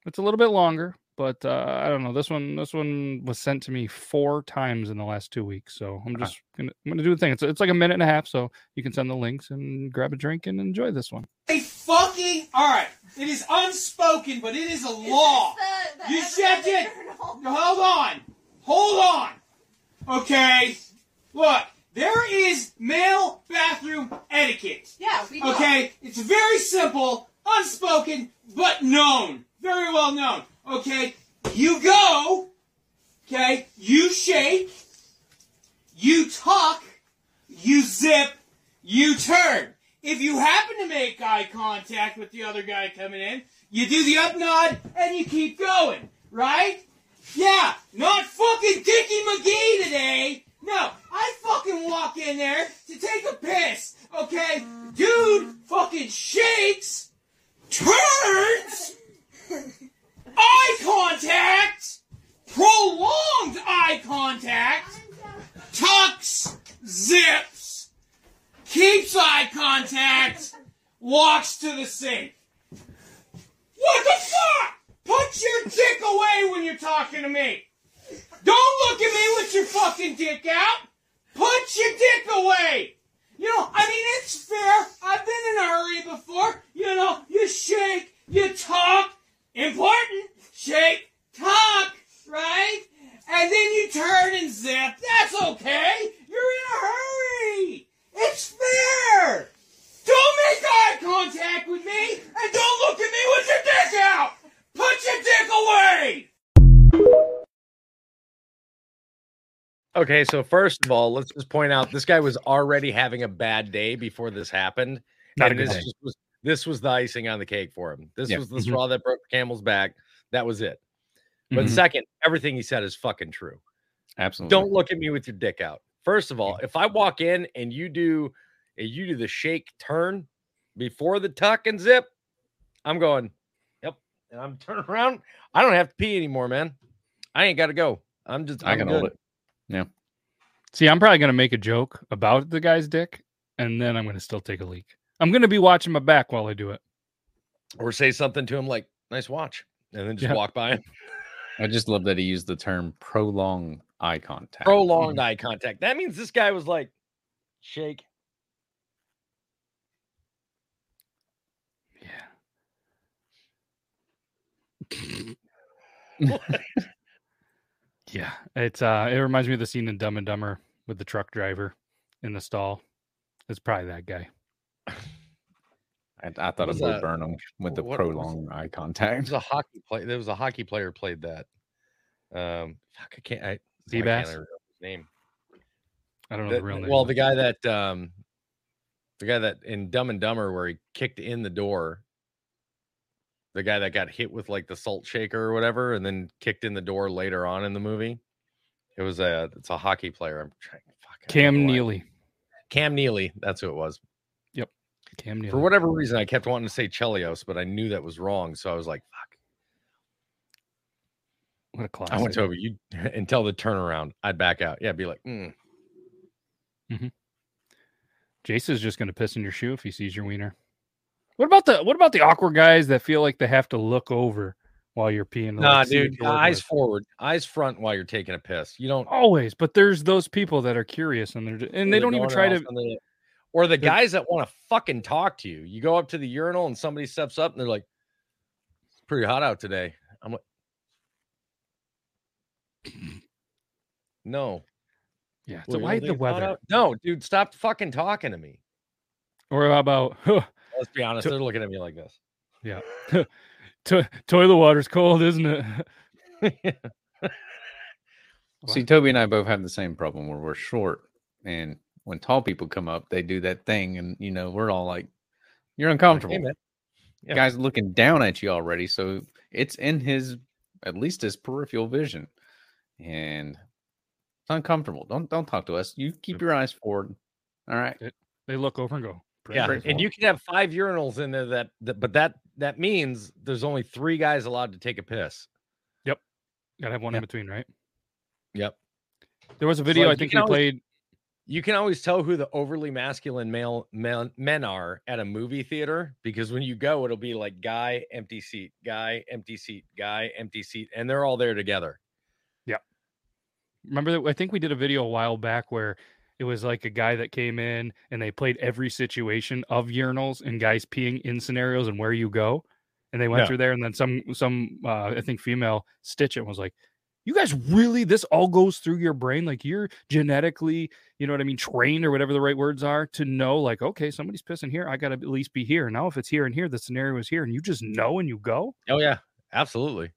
It's a little bit longer, but uh, I don't know. This one this one was sent to me four times in the last two weeks. So I'm just gonna I'm gonna do the thing. It's it's like a minute and a half, so you can send the links and grab a drink and enjoy this one. A fucking all right. It is unspoken, but it is a law. you checked it. Hold on. Hold on. Okay. Look, there is male bathroom etiquette. Yeah, we know. Okay, it's very simple, unspoken, but known. Very well known. Okay, you go. Okay, you shake. You talk. You zip. You turn. If you happen to make eye contact with the other guy coming in, You do the up nod and you keep going, right? Yeah, not fucking Dickie McGee today. No, I fucking walk in there to take a piss, okay? Dude fucking shakes, turns, eye contact, prolonged eye contact, tucks, zips, keeps eye contact, walks to the sink. What the fuck? Put your dick away when you're talking to me. Don't look at me with your fucking dick out. Put your dick away. You know, I mean, it's fair. I've been in a hurry before. You know, you shake, you talk. Important. Shake, talk, right? And then you turn and zip. That's okay. You're in a hurry. It's fair. Don't make eye contact with me and don't look at me with your dick out. Put your dick away. Okay, so first of all, let's just point out this guy was already having a bad day before this happened. Not a and good this day. just was this was the icing on the cake for him. This Yeah. was the Mhm. straw that broke the camel's back. That was it. But Mhm. second, everything he said is fucking true. Absolutely. Don't look at me with your dick out. First of all, if I walk in and you do and you do the shake turn before the tuck and zip, I'm going, yep. And I'm turning around. I don't have to pee anymore, man. I ain't got to go. I'm just I I'm can good. hold it. Yeah. See, I'm probably gonna make a joke about the guy's dick, and then I'm gonna still take a leak. I'm gonna be watching my back while I do it. Or say something to him like, nice watch. And then just Yeah. walk by him. I just love that he used the term prolonged eye contact. Prolonged eye contact. That means this guy was like, shake. Yeah, it's uh, it reminds me of the scene in Dumb and Dumber with the truck driver in the stall. It's probably that guy. I, I thought was of Bo that? Burnham with the What- what was- prolonged eye There contact. was a hockey play. There was a hockey player played that. Um, fuck, I can't. I, I can't remember his name. I don't know The- the real name. Well, the guy that um, the guy that in Dumb and Dumber where he kicked in the door. The guy that got hit with like the salt shaker or whatever, and then kicked in the door later on in the movie. It was a it's a hockey player. I'm trying. Fuck, I don't Cam. Neely. Cam Neely. That's who it was. Yep, Cam Neely. For whatever reason, I kept wanting to say Chelios, but I knew that was wrong. So I was like, fuck. What a classic. I went to you until the turnaround. I'd back out. Yeah, be like, mm. Jason's just gonna piss in your shoe if he sees your wiener. What about the what about the awkward guys that feel like they have to look over while you're peeing? nah, like, dude. you're Eyes forward, eyes front while you're taking a piss. You don't. Always, but there's those people that are curious and they're ju- and they they're don't even try off to. On the- or the guys that want to fucking talk to you. You go up to the urinal and somebody steps up and they're like, "It's pretty hot out today." I'm like, "No." Yeah, so you why the think it's hot weather? No, dude, stop fucking talking to me. Or how about Let's be honest. To- They're looking at me like this. yeah, to- toilet water's cold, isn't it? See, Toby and I both have the same problem where we're short, and when tall people come up, they do that thing, and you know we're all like, "You're uncomfortable." man. Yeah. Guy's looking down at you already, so it's in his at least his peripheral vision, and it's uncomfortable. Don't don't talk to us. You keep your eyes forward. All right. They look over and go, Yeah, "Pretty and you can have five urinals in there. That, that, but that that means there's only three guys allowed to take a piss. Yep, gotta have one in between, right? Yep. There was a video like I think can we always- played. You can always tell who the overly masculine male men, men are at a movie theater because when you go, it'll be like guy, empty seat, guy, empty seat, guy, empty seat, and they're all there together. Yeah. Remember that? I think we did a video a while back where it was like a guy that came in and they played every situation of urinals and guys peeing in scenarios and where you go. And they went Yeah. through there, and then some some uh, I think female stitch it was like, "You guys really this all goes through your brain? Like you're genetically, you know what I mean, trained or whatever the right words are to know, like, okay, somebody's pissing here, I got to at least be here. Now, if it's here and here, the scenario is here, and you just know and you go. Oh yeah, absolutely.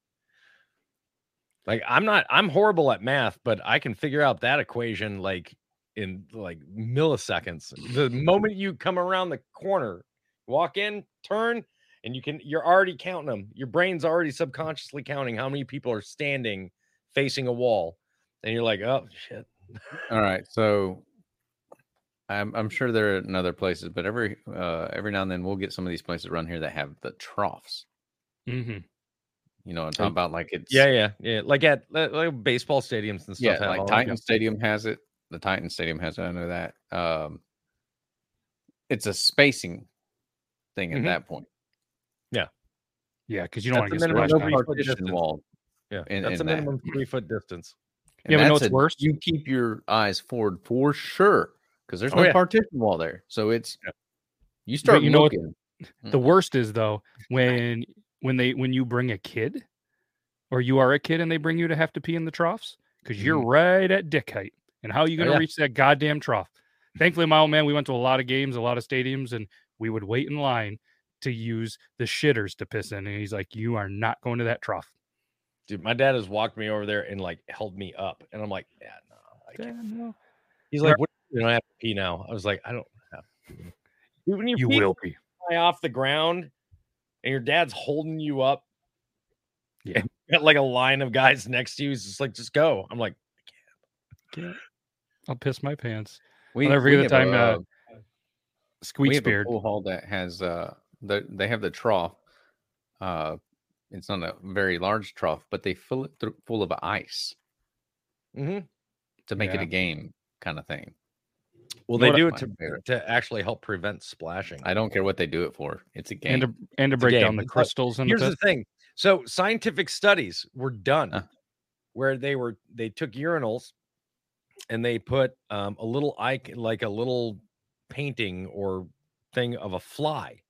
Like I'm not I'm horrible at math, but I can figure out that equation like in like milliseconds. The moment you come around the corner, walk in, turn, and you can you're already counting them. Your brain's already subconsciously counting how many people are standing facing a wall, and you're like, oh shit. All right, so I'm I'm sure there are in other places, but every uh every now and then we'll get some of these places around here that have the troughs. Mm-hmm. You know, I'm talking about like it's Yeah, yeah, yeah. Like at like, like baseball stadiums and stuff. yeah, have like all that. Titan Stadium has it. The Titan Stadium has it. I know that. Um, it's a spacing thing at Mhm. that point. Yeah, Yeah, because you don't want That's to the get minimum splashed three on. foot partition distance. wall. Yeah, in- that's a in that. minimum three foot distance. And Yeah, but know that's what's a- worse? You keep your eyes forward for sure because there's Oh, no yeah. partition wall there. So it's you But start you know what? The worst is though when when they when you bring a kid, or you are a kid and they bring you to have to pee in the troughs because you're Mhm. right at dick height. And how are you Oh, going to yeah. reach that goddamn trough? Thankfully, my old man, we went to a lot of games, a lot of stadiums, and we would wait in line to use the shitters to piss in. And he's like, "You are not going to that trough." Dude, my dad has walked me over there and like held me up, and I'm like, yeah, no, I can't. no. He's like, what, you know, I have to pee now. I was like, I don't have to. pee." Dude, when you, You pee will be. high off the ground and your dad's holding you up, Yeah. got like a line of guys next to you. He's just like, just go. I'm like, "I can't." I'll piss my pants. We I'll never forget the have time a, uh, we Squeak have a speared. pool hall that has uh the they have the trough. Uh, it's not a very large trough, but they fill it through, full of ice mm-hmm. to make it a game kind of thing. well, they do it to, to actually help prevent splashing. I don't care what they do it for. It's a game. and to and to break down the crystals and Here's the thing. So scientific studies were done Uh. where they were they took urinals and they put um, a little icon like a little painting or thing of a fly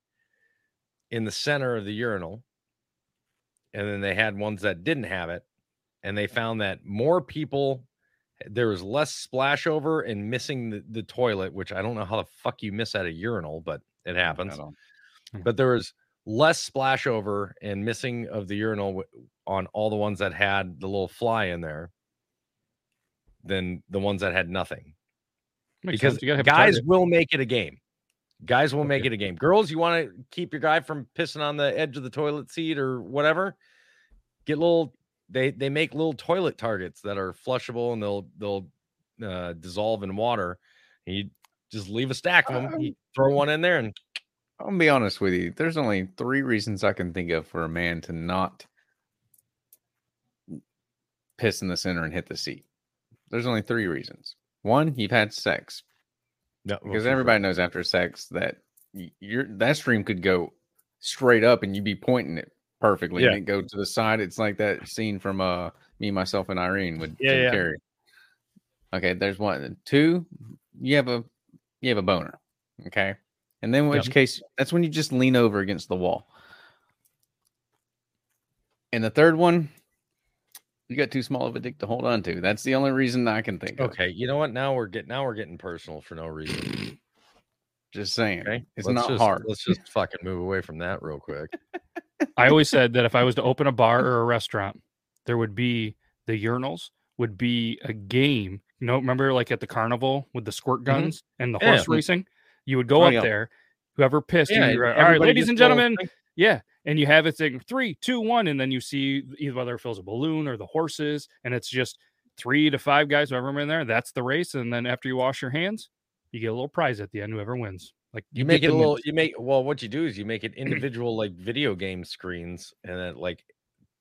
in the center of the urinal. And then they had ones that didn't have it. And they found that more people there was less splash over and missing the, the toilet, which I don't know how the fuck you miss at a urinal, but it mm, happens mm. but there was less splash over and missing of the urinal on all the ones that had the little fly in there than the ones that had nothing. Makes because sense. You gotta have a guys will make it a game. Guys will make it a game. Girls, you want to keep your guy from pissing on the edge of the toilet seat or whatever? Get little. They they make little toilet targets that are flushable and they'll they'll uh, dissolve in water. And you just leave a stack of them. You throw one in there and I'm gonna be honest with you. There's only three reasons I can think of for a man to not piss in the center and hit the seat. There's only three reasons. One, you've had sex. No, because for everybody knows after sex that your that stream could go straight up and you'd be pointing it perfectly Yeah. and it go to the side. It's like that scene from uh me, myself, and Irene with Yeah, Jim yeah. Carrey. Okay, there's one. Two, you have a you have a boner. Okay. And then in which Yep. case that's when you just lean over against the wall. And the third one, you got too small of a dick to hold on to. That's the only reason I can think of. Okay, you know what? Now we're getting now we're getting personal for no reason. Just saying. Okay, It's Let's not just- hard. Let's just fucking move away from that real quick. I always said that if I was to open a bar or a restaurant, there would be the urinals would be a game. You know, remember like at the carnival with the squirt guns and the Mm-hmm. Yeah. horse racing? You would go Oh, up yeah. there, whoever pissed, Yeah, you, all right, ladies and gentlemen, thing. yeah. And you have it saying three, two, one, and then you see either whether it fills a balloon or the horses, and it's just three to five guys, whoever in there. That's the race. And then after you wash your hands, you get a little prize at the end, whoever wins. Like You make it a little. wins. You make well. What you do is you make it individual like video game screens, and then like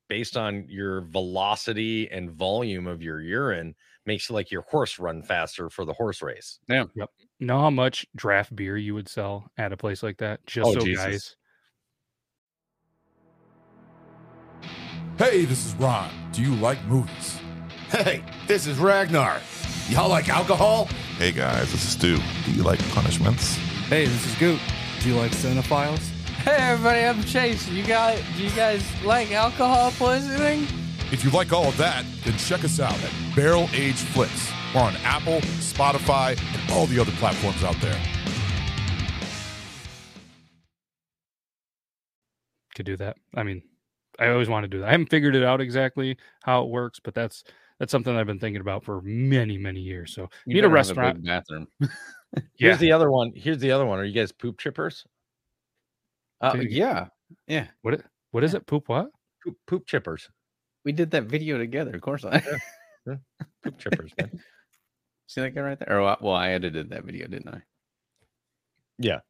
based on your velocity and volume of your urine makes like your horse run faster for the horse race. Yeah. Yep. Know how much draft beer you would sell at a place like that? Just Oh, so Jesus. guys. Hey, this is Ron. Do you like movies? Hey, this is Ragnar. Y'all like alcohol? Hey guys, this is Stu. Do you like punishments? Hey, this is Goot. Do you like cinephiles? Hey everybody, I'm Chase. You guys, do you guys like alcohol poisoning? If you like all of that, then check us out at Barrel Age Flicks. We're on Apple, Spotify, and all the other platforms out there. could do that. I mean, I always want to do that. I haven't figured it out exactly how it works, but that's that's something I've been thinking about for many, many years. So You need a better have restaurant. big bathroom. Here's the other one. Here's the other one. Are you guys poop chippers? Uh, Dude. yeah. Yeah. What? It, what is it? Poop what? Poop, poop chippers. We did that video together. Of course, I. Yeah. Poop chippers, man. See that guy right there? Or, well, I edited that video, didn't I? Yeah.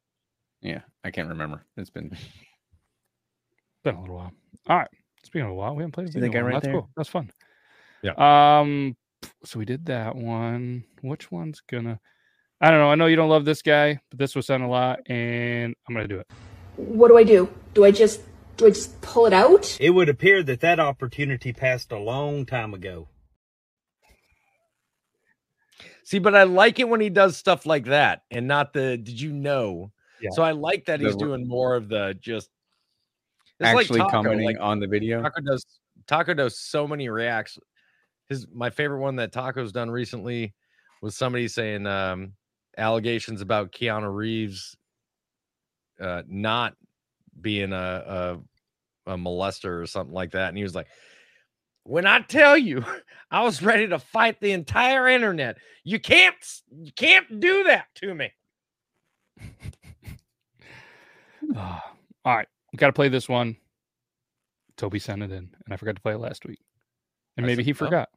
Yeah, I can't remember. It's been. Been a little while. All right. Speaking of a while, we haven't played a See that video. guy in right That's there? cool. That's fun. Yeah. Um. So we did that one. Which one's gonna? I don't know. I know you don't love this guy, but this was sent a lot, and I'm gonna do it. What do I do? Do I just do I just pull it out? It would appear that that opportunity passed a long time ago. See, but I like it when he does stuff like that and not the did you know? Yeah. So I like that he's The- doing more of the just it's like Actually Taco, commenting like, on the video. Taco does Taco does so many reacts. His my favorite one that Taco's done recently was somebody saying um allegations about Keanu Reeves uh not being a a, a molester or something like that. And he was like, when I tell you I was ready to fight the entire internet, you can't you can't do that to me. Ah, all right, got to play this one. Toby sent it in, and I forgot to play it last week, and I maybe he forgot,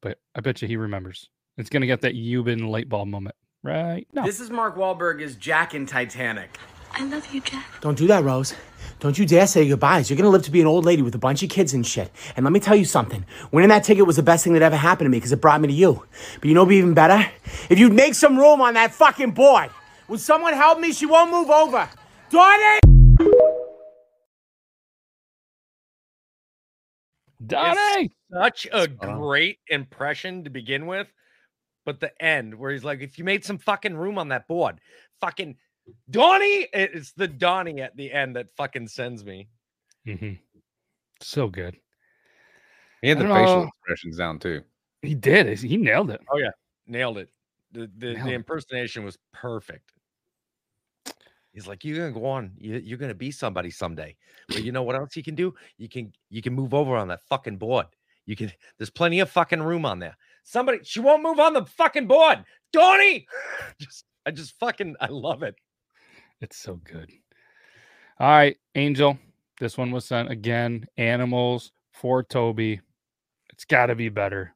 but I bet you he remembers. It's gonna get that Euban light bulb moment, right? No, This is Mark Wahlberg as Jack in Titanic. I love you, Jack. Don't do that, Rose. Don't you dare say goodbyes. You're gonna live to be an old lady with a bunch of kids and shit. And let me tell you something. Winning that ticket was the best thing that ever happened to me because it brought me to you. But you know, what'd be even better if you'd make some room on that fucking board. Would someone help me? She won't move over. Donnie! Donnie! Such a Spot on. great impression to begin with. But the end where he's like, if you made some fucking room on that board, fucking Donnie, it's the Donnie at the end that fucking sends me. Mm-hmm. so good. He had the facial know. expressions down too. He did. He nailed it. Oh yeah, nailed it. The the, Nailed the it. impersonation was perfect. He's like, you're gonna go on. You, you're gonna be somebody someday. But you know what else you can do? You can you can move over on that fucking board. You can. There's plenty of fucking room on there. Somebody, she won't move on the fucking board. Donnie, just I just fucking I love it. It's so good. All right, Angel. This one was sent again. Animals for Toby. It's got to be better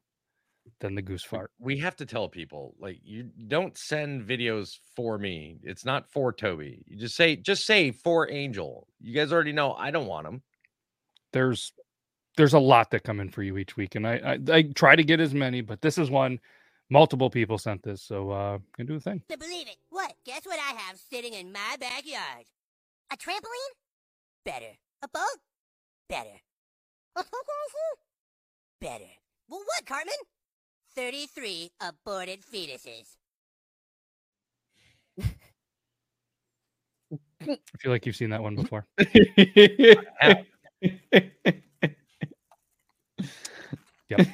than the goose fart. We have to tell people like you don't send videos for me. It's not for Toby. You just say just say for Angel. You guys already know I don't want him. There's there's a lot that come in for you each week, and I I, I try to get as many, but this is one. Multiple people sent this, so uh, can do a thing. To believe it. What? Guess what I have sitting in my backyard? A trampoline? Better. A boat? Better. Better. Well, what, Cartman? 33 aborted fetuses. I feel like you've seen that one before. yep,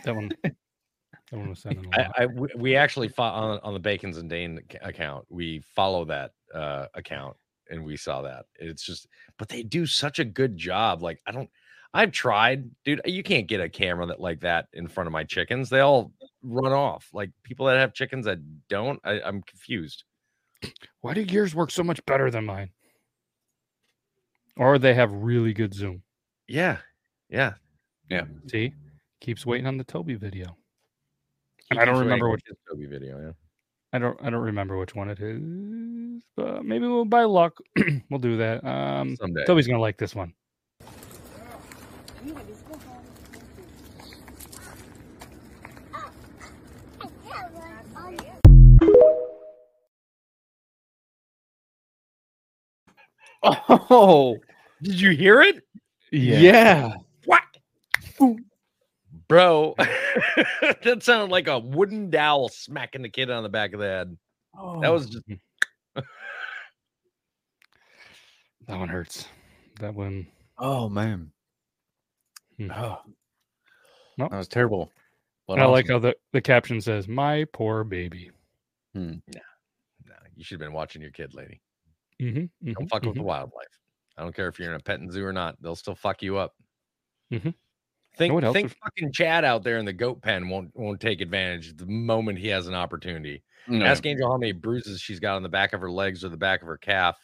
that one. That one was sent in a lot. I, I we- we actually fo- on on the Bacon's and Dane account. We follow that uh account and we saw that. It's just, but they do such a good job. Like I don't, I've tried, dude. You can't get a camera that like that in front of my chickens. They all run off. Like people that have chickens that don't. I, I'm confused. Why do yours work so much better than mine? Or they have really good zoom. Yeah, yeah, yeah. See, keeps waiting on the Toby video. And I don't remember which Toby video. Yeah. I don't I don't remember which one it is, but maybe we'll by luck we'll do that. Um, Someday. Toby's gonna like this one. Oh, did you hear it? Yeah. What? Bro, that sounded like a wooden dowel smacking the kid on the back of the head. That was just That one hurts. That one. Oh man. Hmm. Oh, Nope. that was terrible. But And I like how the, the caption says, My poor baby. Hmm. Nah, you should have been watching your kid, lady. Mm-hmm, Don't fuck with the wildlife. I don't care if you're in a petting zoo or not; they'll still fuck you up. Think, what else think, was- fucking Chad out there in the goat pen won't won't take advantage the moment he has an opportunity. No. Ask Angel how many bruises she's got on the back of her legs or the back of her calf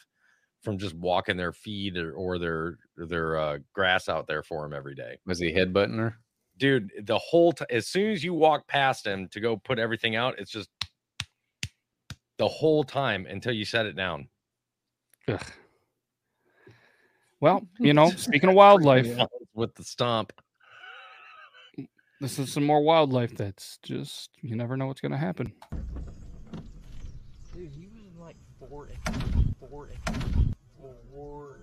from just walking their feed or, or their their uh, grass out there for him every day. Was he headbutting her? Dude, the whole time, as soon as you walk past him to go put everything out, it's just the whole time until you set it down. Ugh. Well, you know, speaking of wildlife, with the stomp. this is some more wildlife that's just you never know what's going to happen. Dude, he was in like four. Four. Four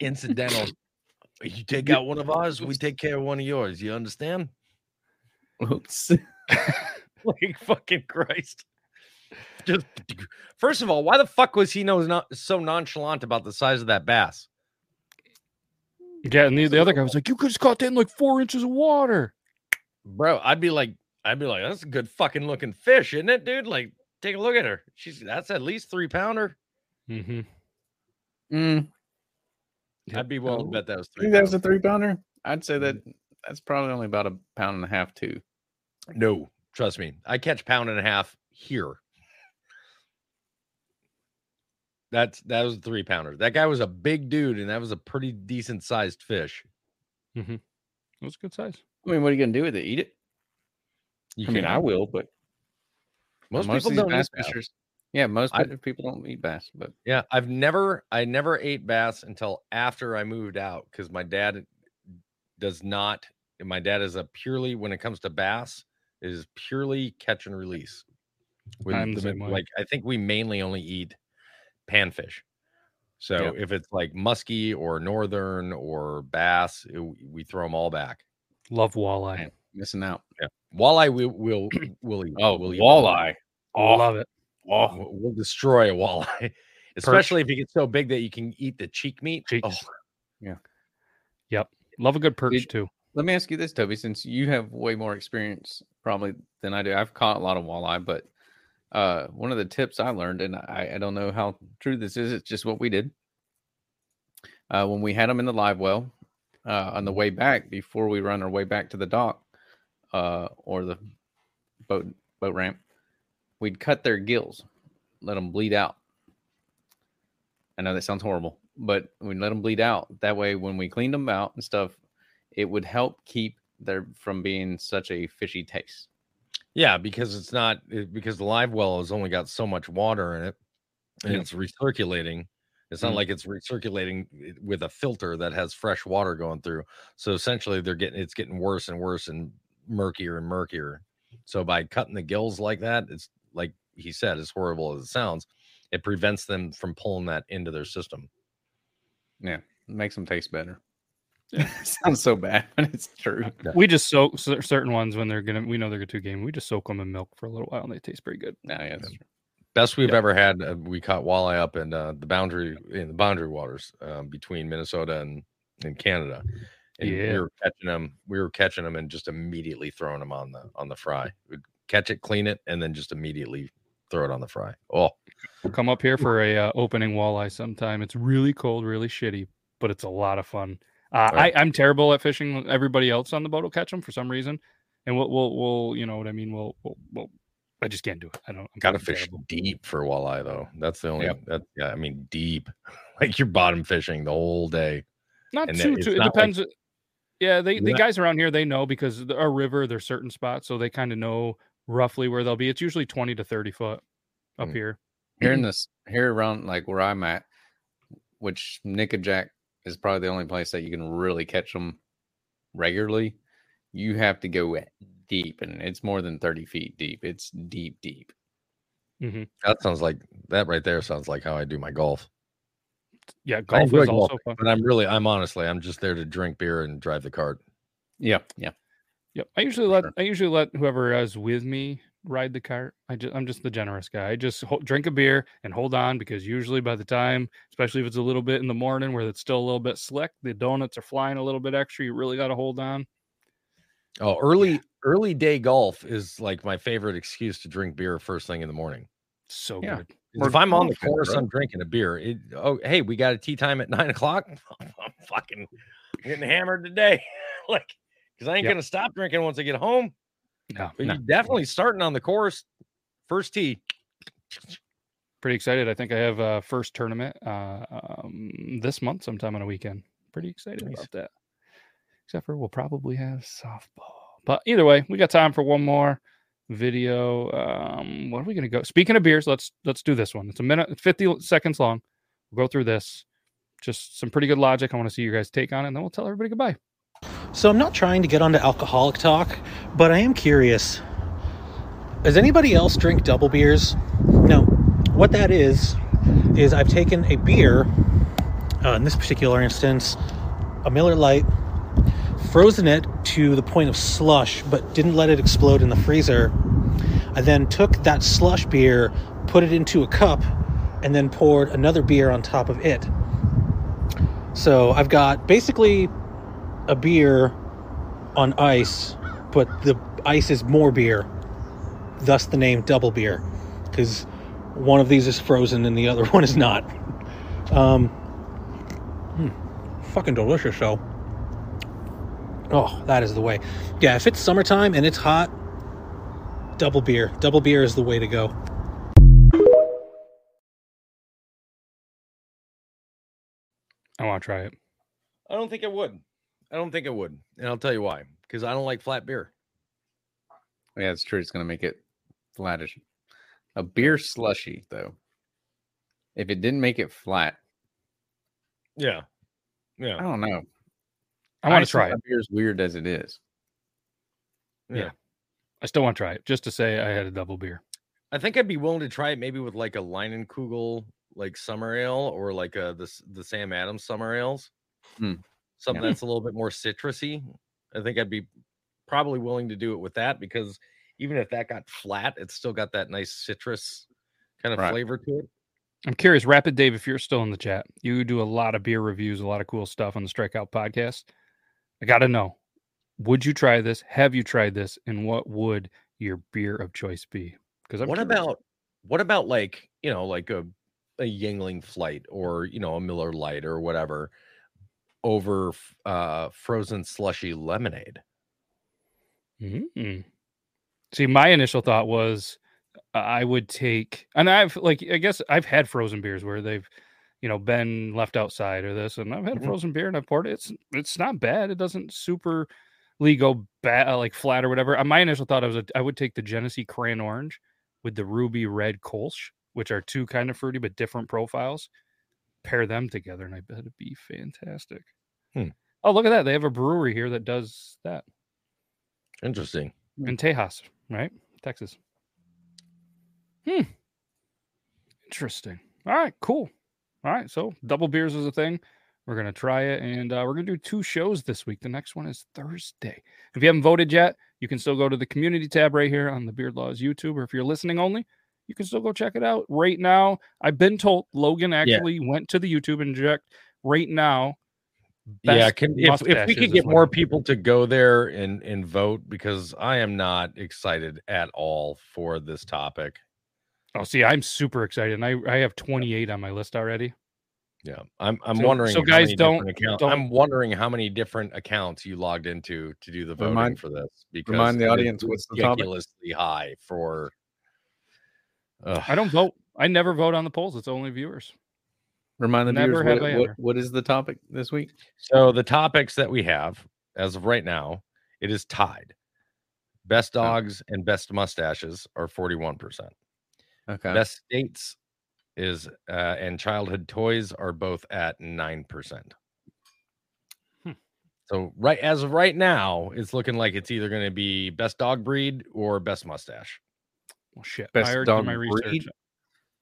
Incidental. you take out one of ours, we take care of one of yours. You understand? Oops. like fucking Christ. Just first of all, why the fuck was he no, not so nonchalant about the size of that bass? Yeah, and the, the other guy was like, "You could just caught that in like four inches of water." Bro, I'd be like, I'd be like, that's a good fucking looking fish, isn't it, dude? Like, take a look at her. She's that's at least three pounder. Mm-hmm. Mm, I'd be willing to bet that was I three. think that was a three pounder. I'd say that that's probably only about a pound and a half too. No, trust me. I catch pound and a half here. That's that was a three pounder. That guy was a big dude, and that was a pretty decent sized fish. Mm-hmm. It was a good size. I mean, what are you gonna do with it? Eat it? You I mean, I will, but Most, most people don't bass eat bass. fishers. Yeah, most I- people don't eat bass, but Yeah, I've never I never ate bass until after I moved out because my dad does not. My dad is a purely when it comes to bass is purely catch and release. With I'm the the- same way. like I think we mainly only eat panfish. So Yeah. if it's like muskie or northern or bass, it- we throw them all back. Love walleye. man, missing out. Yeah, walleye we will will eat. Oh, we'll eat walleye. Oh, Love it. Oh, We'll, we'll destroy a walleye, especially if you get so big that you can eat the cheek meat. Cheeks. Oh, Yeah. Yep. Love a good perch Did- too. Let me ask you this, Toby, since you have way more experience probably than I do. I've caught a lot of walleye, but uh, one of the tips I learned, and I, I don't know how true this is, it's just what we did. Uh, when we had them in the live well, uh, on the way back, before we run our way back to the dock uh, or the boat boat ramp, we'd cut their gills, let them bleed out. I know that sounds horrible, but we let them bleed out. That way, when we cleaned them out and stuff, it would help keep their from being such a fishy taste. Yeah, because it's not it- because the live well has only got so much water in it, and it's recirculating. It's not Mhm. like it's recirculating with a filter that has fresh water going through. So essentially, they're getting it's getting worse and worse and murkier and murkier. So by cutting the gills like that, it's like he said, as horrible as it sounds, it prevents them from pulling that into their system. Yeah, it makes them taste better. It sounds so bad, but it's true. We just soak certain ones when they're gonna. We know they're gonna too game. We just soak them in milk for a little while, and they taste pretty good. No, yeah, that's true. Best we've Yeah. ever had. Uh, we caught walleye up in uh, the boundary in the boundary waters um, between Minnesota and, and Canada. And Yeah. we were catching them. We were catching them and just immediately throwing them on the on the fry. We'd catch it, clean it, and then just immediately throw it on the fry. Oh, We'll come up here for a uh, opening walleye sometime. It's really cold, really shitty, but it's a lot of fun. Uh, Right. I, I'm terrible at fishing. Everybody else on the boat will catch them for some reason, and we'll we'll, we'll you know what I mean. We'll, we'll, we'll I just can't do it. I don't. I'm got to fish terrible. deep for walleye though. That's the only. Yep. That, yeah, I mean deep, like you're bottom fishing the whole day. Not And too. too it not like- depends. yeah, they the guys around here they know because our river there's certain spots, so they kind of know roughly where they'll be. It's usually twenty to thirty foot up Mm. here. Here in this, here around like where I'm at, which Nickajack is probably the only place that you can really catch them regularly. You have to go deep, and it's more than thirty feet deep. It's deep, deep. hmm That sounds like that right there. Sounds like how I do my golf. Yeah, golf enjoy is also fun. but I'm really, I'm honestly, I'm just there to drink beer and drive the cart. Yeah, yeah. Yep. I usually let sure. I usually let whoever is with me ride the cart. I just I'm just the generous guy. I just ho- drink a beer and hold on because usually by the time, especially if it's a little bit in the morning where it's still a little bit slick, the donuts are flying a little bit extra. You really got to hold on. Oh, early, early day golf is like my favorite excuse to drink beer first thing in the morning. So Yeah. good. If I'm on the course. I'm drinking a beer. It, oh, hey, we got a tee time at nine o'clock. I'm fucking getting hammered today. like, because I ain't Yep. gonna stop drinking once I get home. No, But no. you definitely starting on the course. First tee. Pretty excited. I think I have a first tournament uh, um, this month, sometime on a weekend. Pretty excited Nice. about that. Except for we'll probably have softball. But either way, we got time for one more video. Um, what are we gonna go? Speaking of beers, let's let's do this one. It's a minute, fifty seconds long. We'll go through this. Just some pretty good logic. I want to see your guys' take on it, and then we'll tell everybody goodbye. So I'm not trying to get onto alcoholic talk, but I am curious. Does anybody else drink double beers? No. What that is is I've taken a beer, uh, in this particular instance, a Miller Lite, frozen it to the point of slush, but didn't let it explode in the freezer. I then took that slush beer, put it into a cup, and then poured another beer on top of it. So I've got basically a beer on ice, but the ice is more beer. Thus the name double beer, because one of these is frozen and the other one is not. Um, hmm, fucking delicious, though. Oh, that is the way. Yeah, if it's summertime and it's hot, double beer. Double beer is the way to go. I want to try it. I don't think it would. I don't think it would. And I'll tell you why. Because I don't like flat beer. Yeah, it's true. It's gonna make it flattish. A beer slushy, though. If it didn't make it flat, Yeah. Yeah. I don't know. I want to try it. a beer as weird as it is. Yeah. I still want to try it just to say I had a double beer. I think I'd be willing to try it maybe with like a Leinenkugel like summer ale or like a this the Sam Adams summer ales. Hmm. Something that's a little bit more citrusy. I think I'd be probably willing to do it with that because even if that got flat, it's still got that nice citrus kind of Right. flavor to it. I'm curious, Rapid Dave, if you're still in the chat, you do a lot of beer reviews, a lot of cool stuff on the Strikeout podcast. I got to know, would you try this? Have you tried this? And what would your beer of choice be? Because I'm what curious. about what about like you know like a a Yuengling flight or you know a Miller Lite or whatever over uh frozen slushy lemonade? Mm. See, my initial thought was uh, I would take, and I've like, I guess I've had frozen beers where they've, you know, been left outside or this, and I've had a Mhm. frozen beer and I've poured it. It's it's not bad. It doesn't super go bad like flat or whatever. Uh, My initial thought was I would take the Genesee Cran Orange with the Ruby Red Kolsch, which are two kind of fruity but different profiles. Pair them together, and I bet it'd be fantastic. Hmm. Oh, look at that! They have a brewery here that does that Interesting. in Tejas, right? Texas. Hmm. Interesting. All right, cool. All right, so double beers is a thing. We're gonna try it, and uh, we're gonna do two shows this week. The next one is Thursday. If you haven't voted yet, you can still go to the community tab right here on the Beard Laws YouTube, or if you're listening only, you can still go check it out right now. I've been told Logan actually went to the YouTube and checked right now. Yeah, can, if, if we could get more people to go there and and vote because I am not excited at all for this topic. Oh, see, I'm super excited, and I I have 28 on my list already. Yeah, I'm I'm So- wondering. so guys, don't- account- don't- I'm wondering how many different accounts you logged into to do the voting Remind- for this because remind the audience what's the topic? ridiculously high for. Ugh. I don't vote. I never vote on the polls. It's only viewers. Remind the Never viewers what, what, what is the topic this week? So the topics that we have as of right now, it is tied. Best dogs and best mustaches are 41%. Okay. Best states is uh, and childhood toys are both at 9%. Hmm. So right as of right now, it's looking like it's either going to be best dog breed or best mustache. Well, shit. Best I already did dog my research. breed?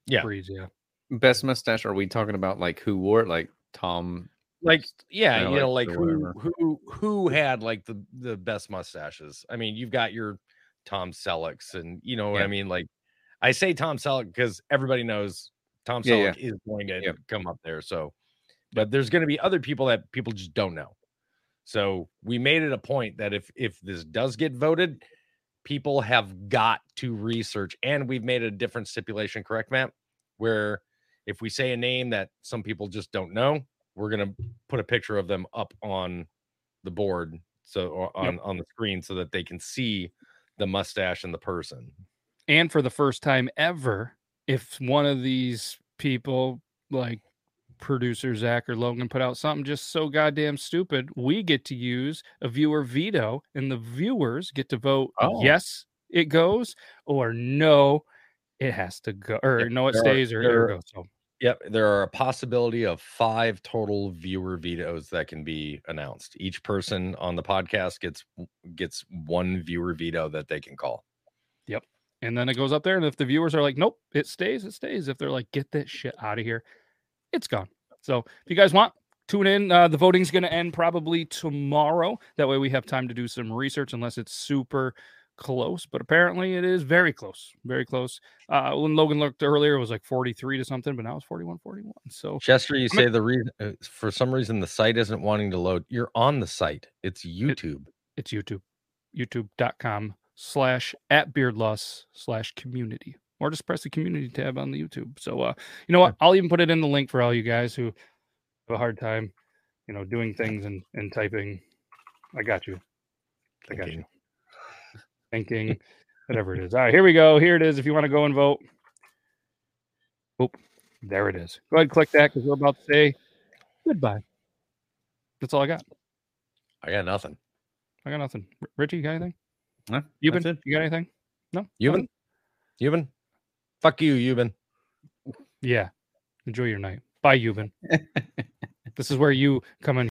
Yeah. Breeds, yeah. Best mustache? Are we talking about like who wore it? Like Tom? Like yeah, you know, like who who who had like the the best mustaches. I mean, you've got your Tom Sellecks, and you know what Yeah. I mean. Like I say Tom Selleck because everybody knows Tom Yeah, Selleck yeah. is going to come up there. So, but there's going to be other people that people just don't know. So we made it a point that if if this does get voted, people have got to research, and we've made a different stipulation, correct, Matt? Where if we say a name that some people just don't know, we're gonna put a picture of them up on the board, so on on the screen, so that they can see the mustache and the person. And for the first time ever, if one of these people like producer Zach or Logan put out something just so goddamn stupid, we get to use a viewer veto, and the viewers get to vote Oh. yes, it goes, or no, it has to go, or Yep, no, it there are- stays, or it goes. So Yep, there are a possibility of five total viewer vetoes that can be announced. Each person on the podcast gets gets one viewer veto that they can call. Yep. And then it goes up there. And if the viewers are like, nope, it stays, it stays. If they're like, get that shit out of here, it's gone. So if you guys want, tune in. Uh, the voting's going to end probably tomorrow. That way we have time to do some research, unless it's super close. But apparently it is very close. Very close. Uh, when Logan looked earlier, it was like 43 to something, but now it's 41 41. So Chester, you I'm say the reason uh, for some reason the site isn't wanting to load. You're on the site. It's YouTube. it's YouTube, youtube.com slash at beard laws slash community. Or just press the community tab on the YouTube. So uh you know what? I'll even put it in the link for all you guys who have a hard time, you know, doing things and, and typing. I got you. I got you. Thinking, whatever it is. All right, here we go. Here it is. If you want to go and vote. Oop, there it is. Go ahead and click that because we're about to say goodbye. That's all I got. I got nothing. I got nothing. R- Richie, you got anything? No, Euban, that's it. you got anything? No? Euban? Euban? Fuck you, Euban. Yeah. Enjoy your night. Bye, Euban. this is where you come in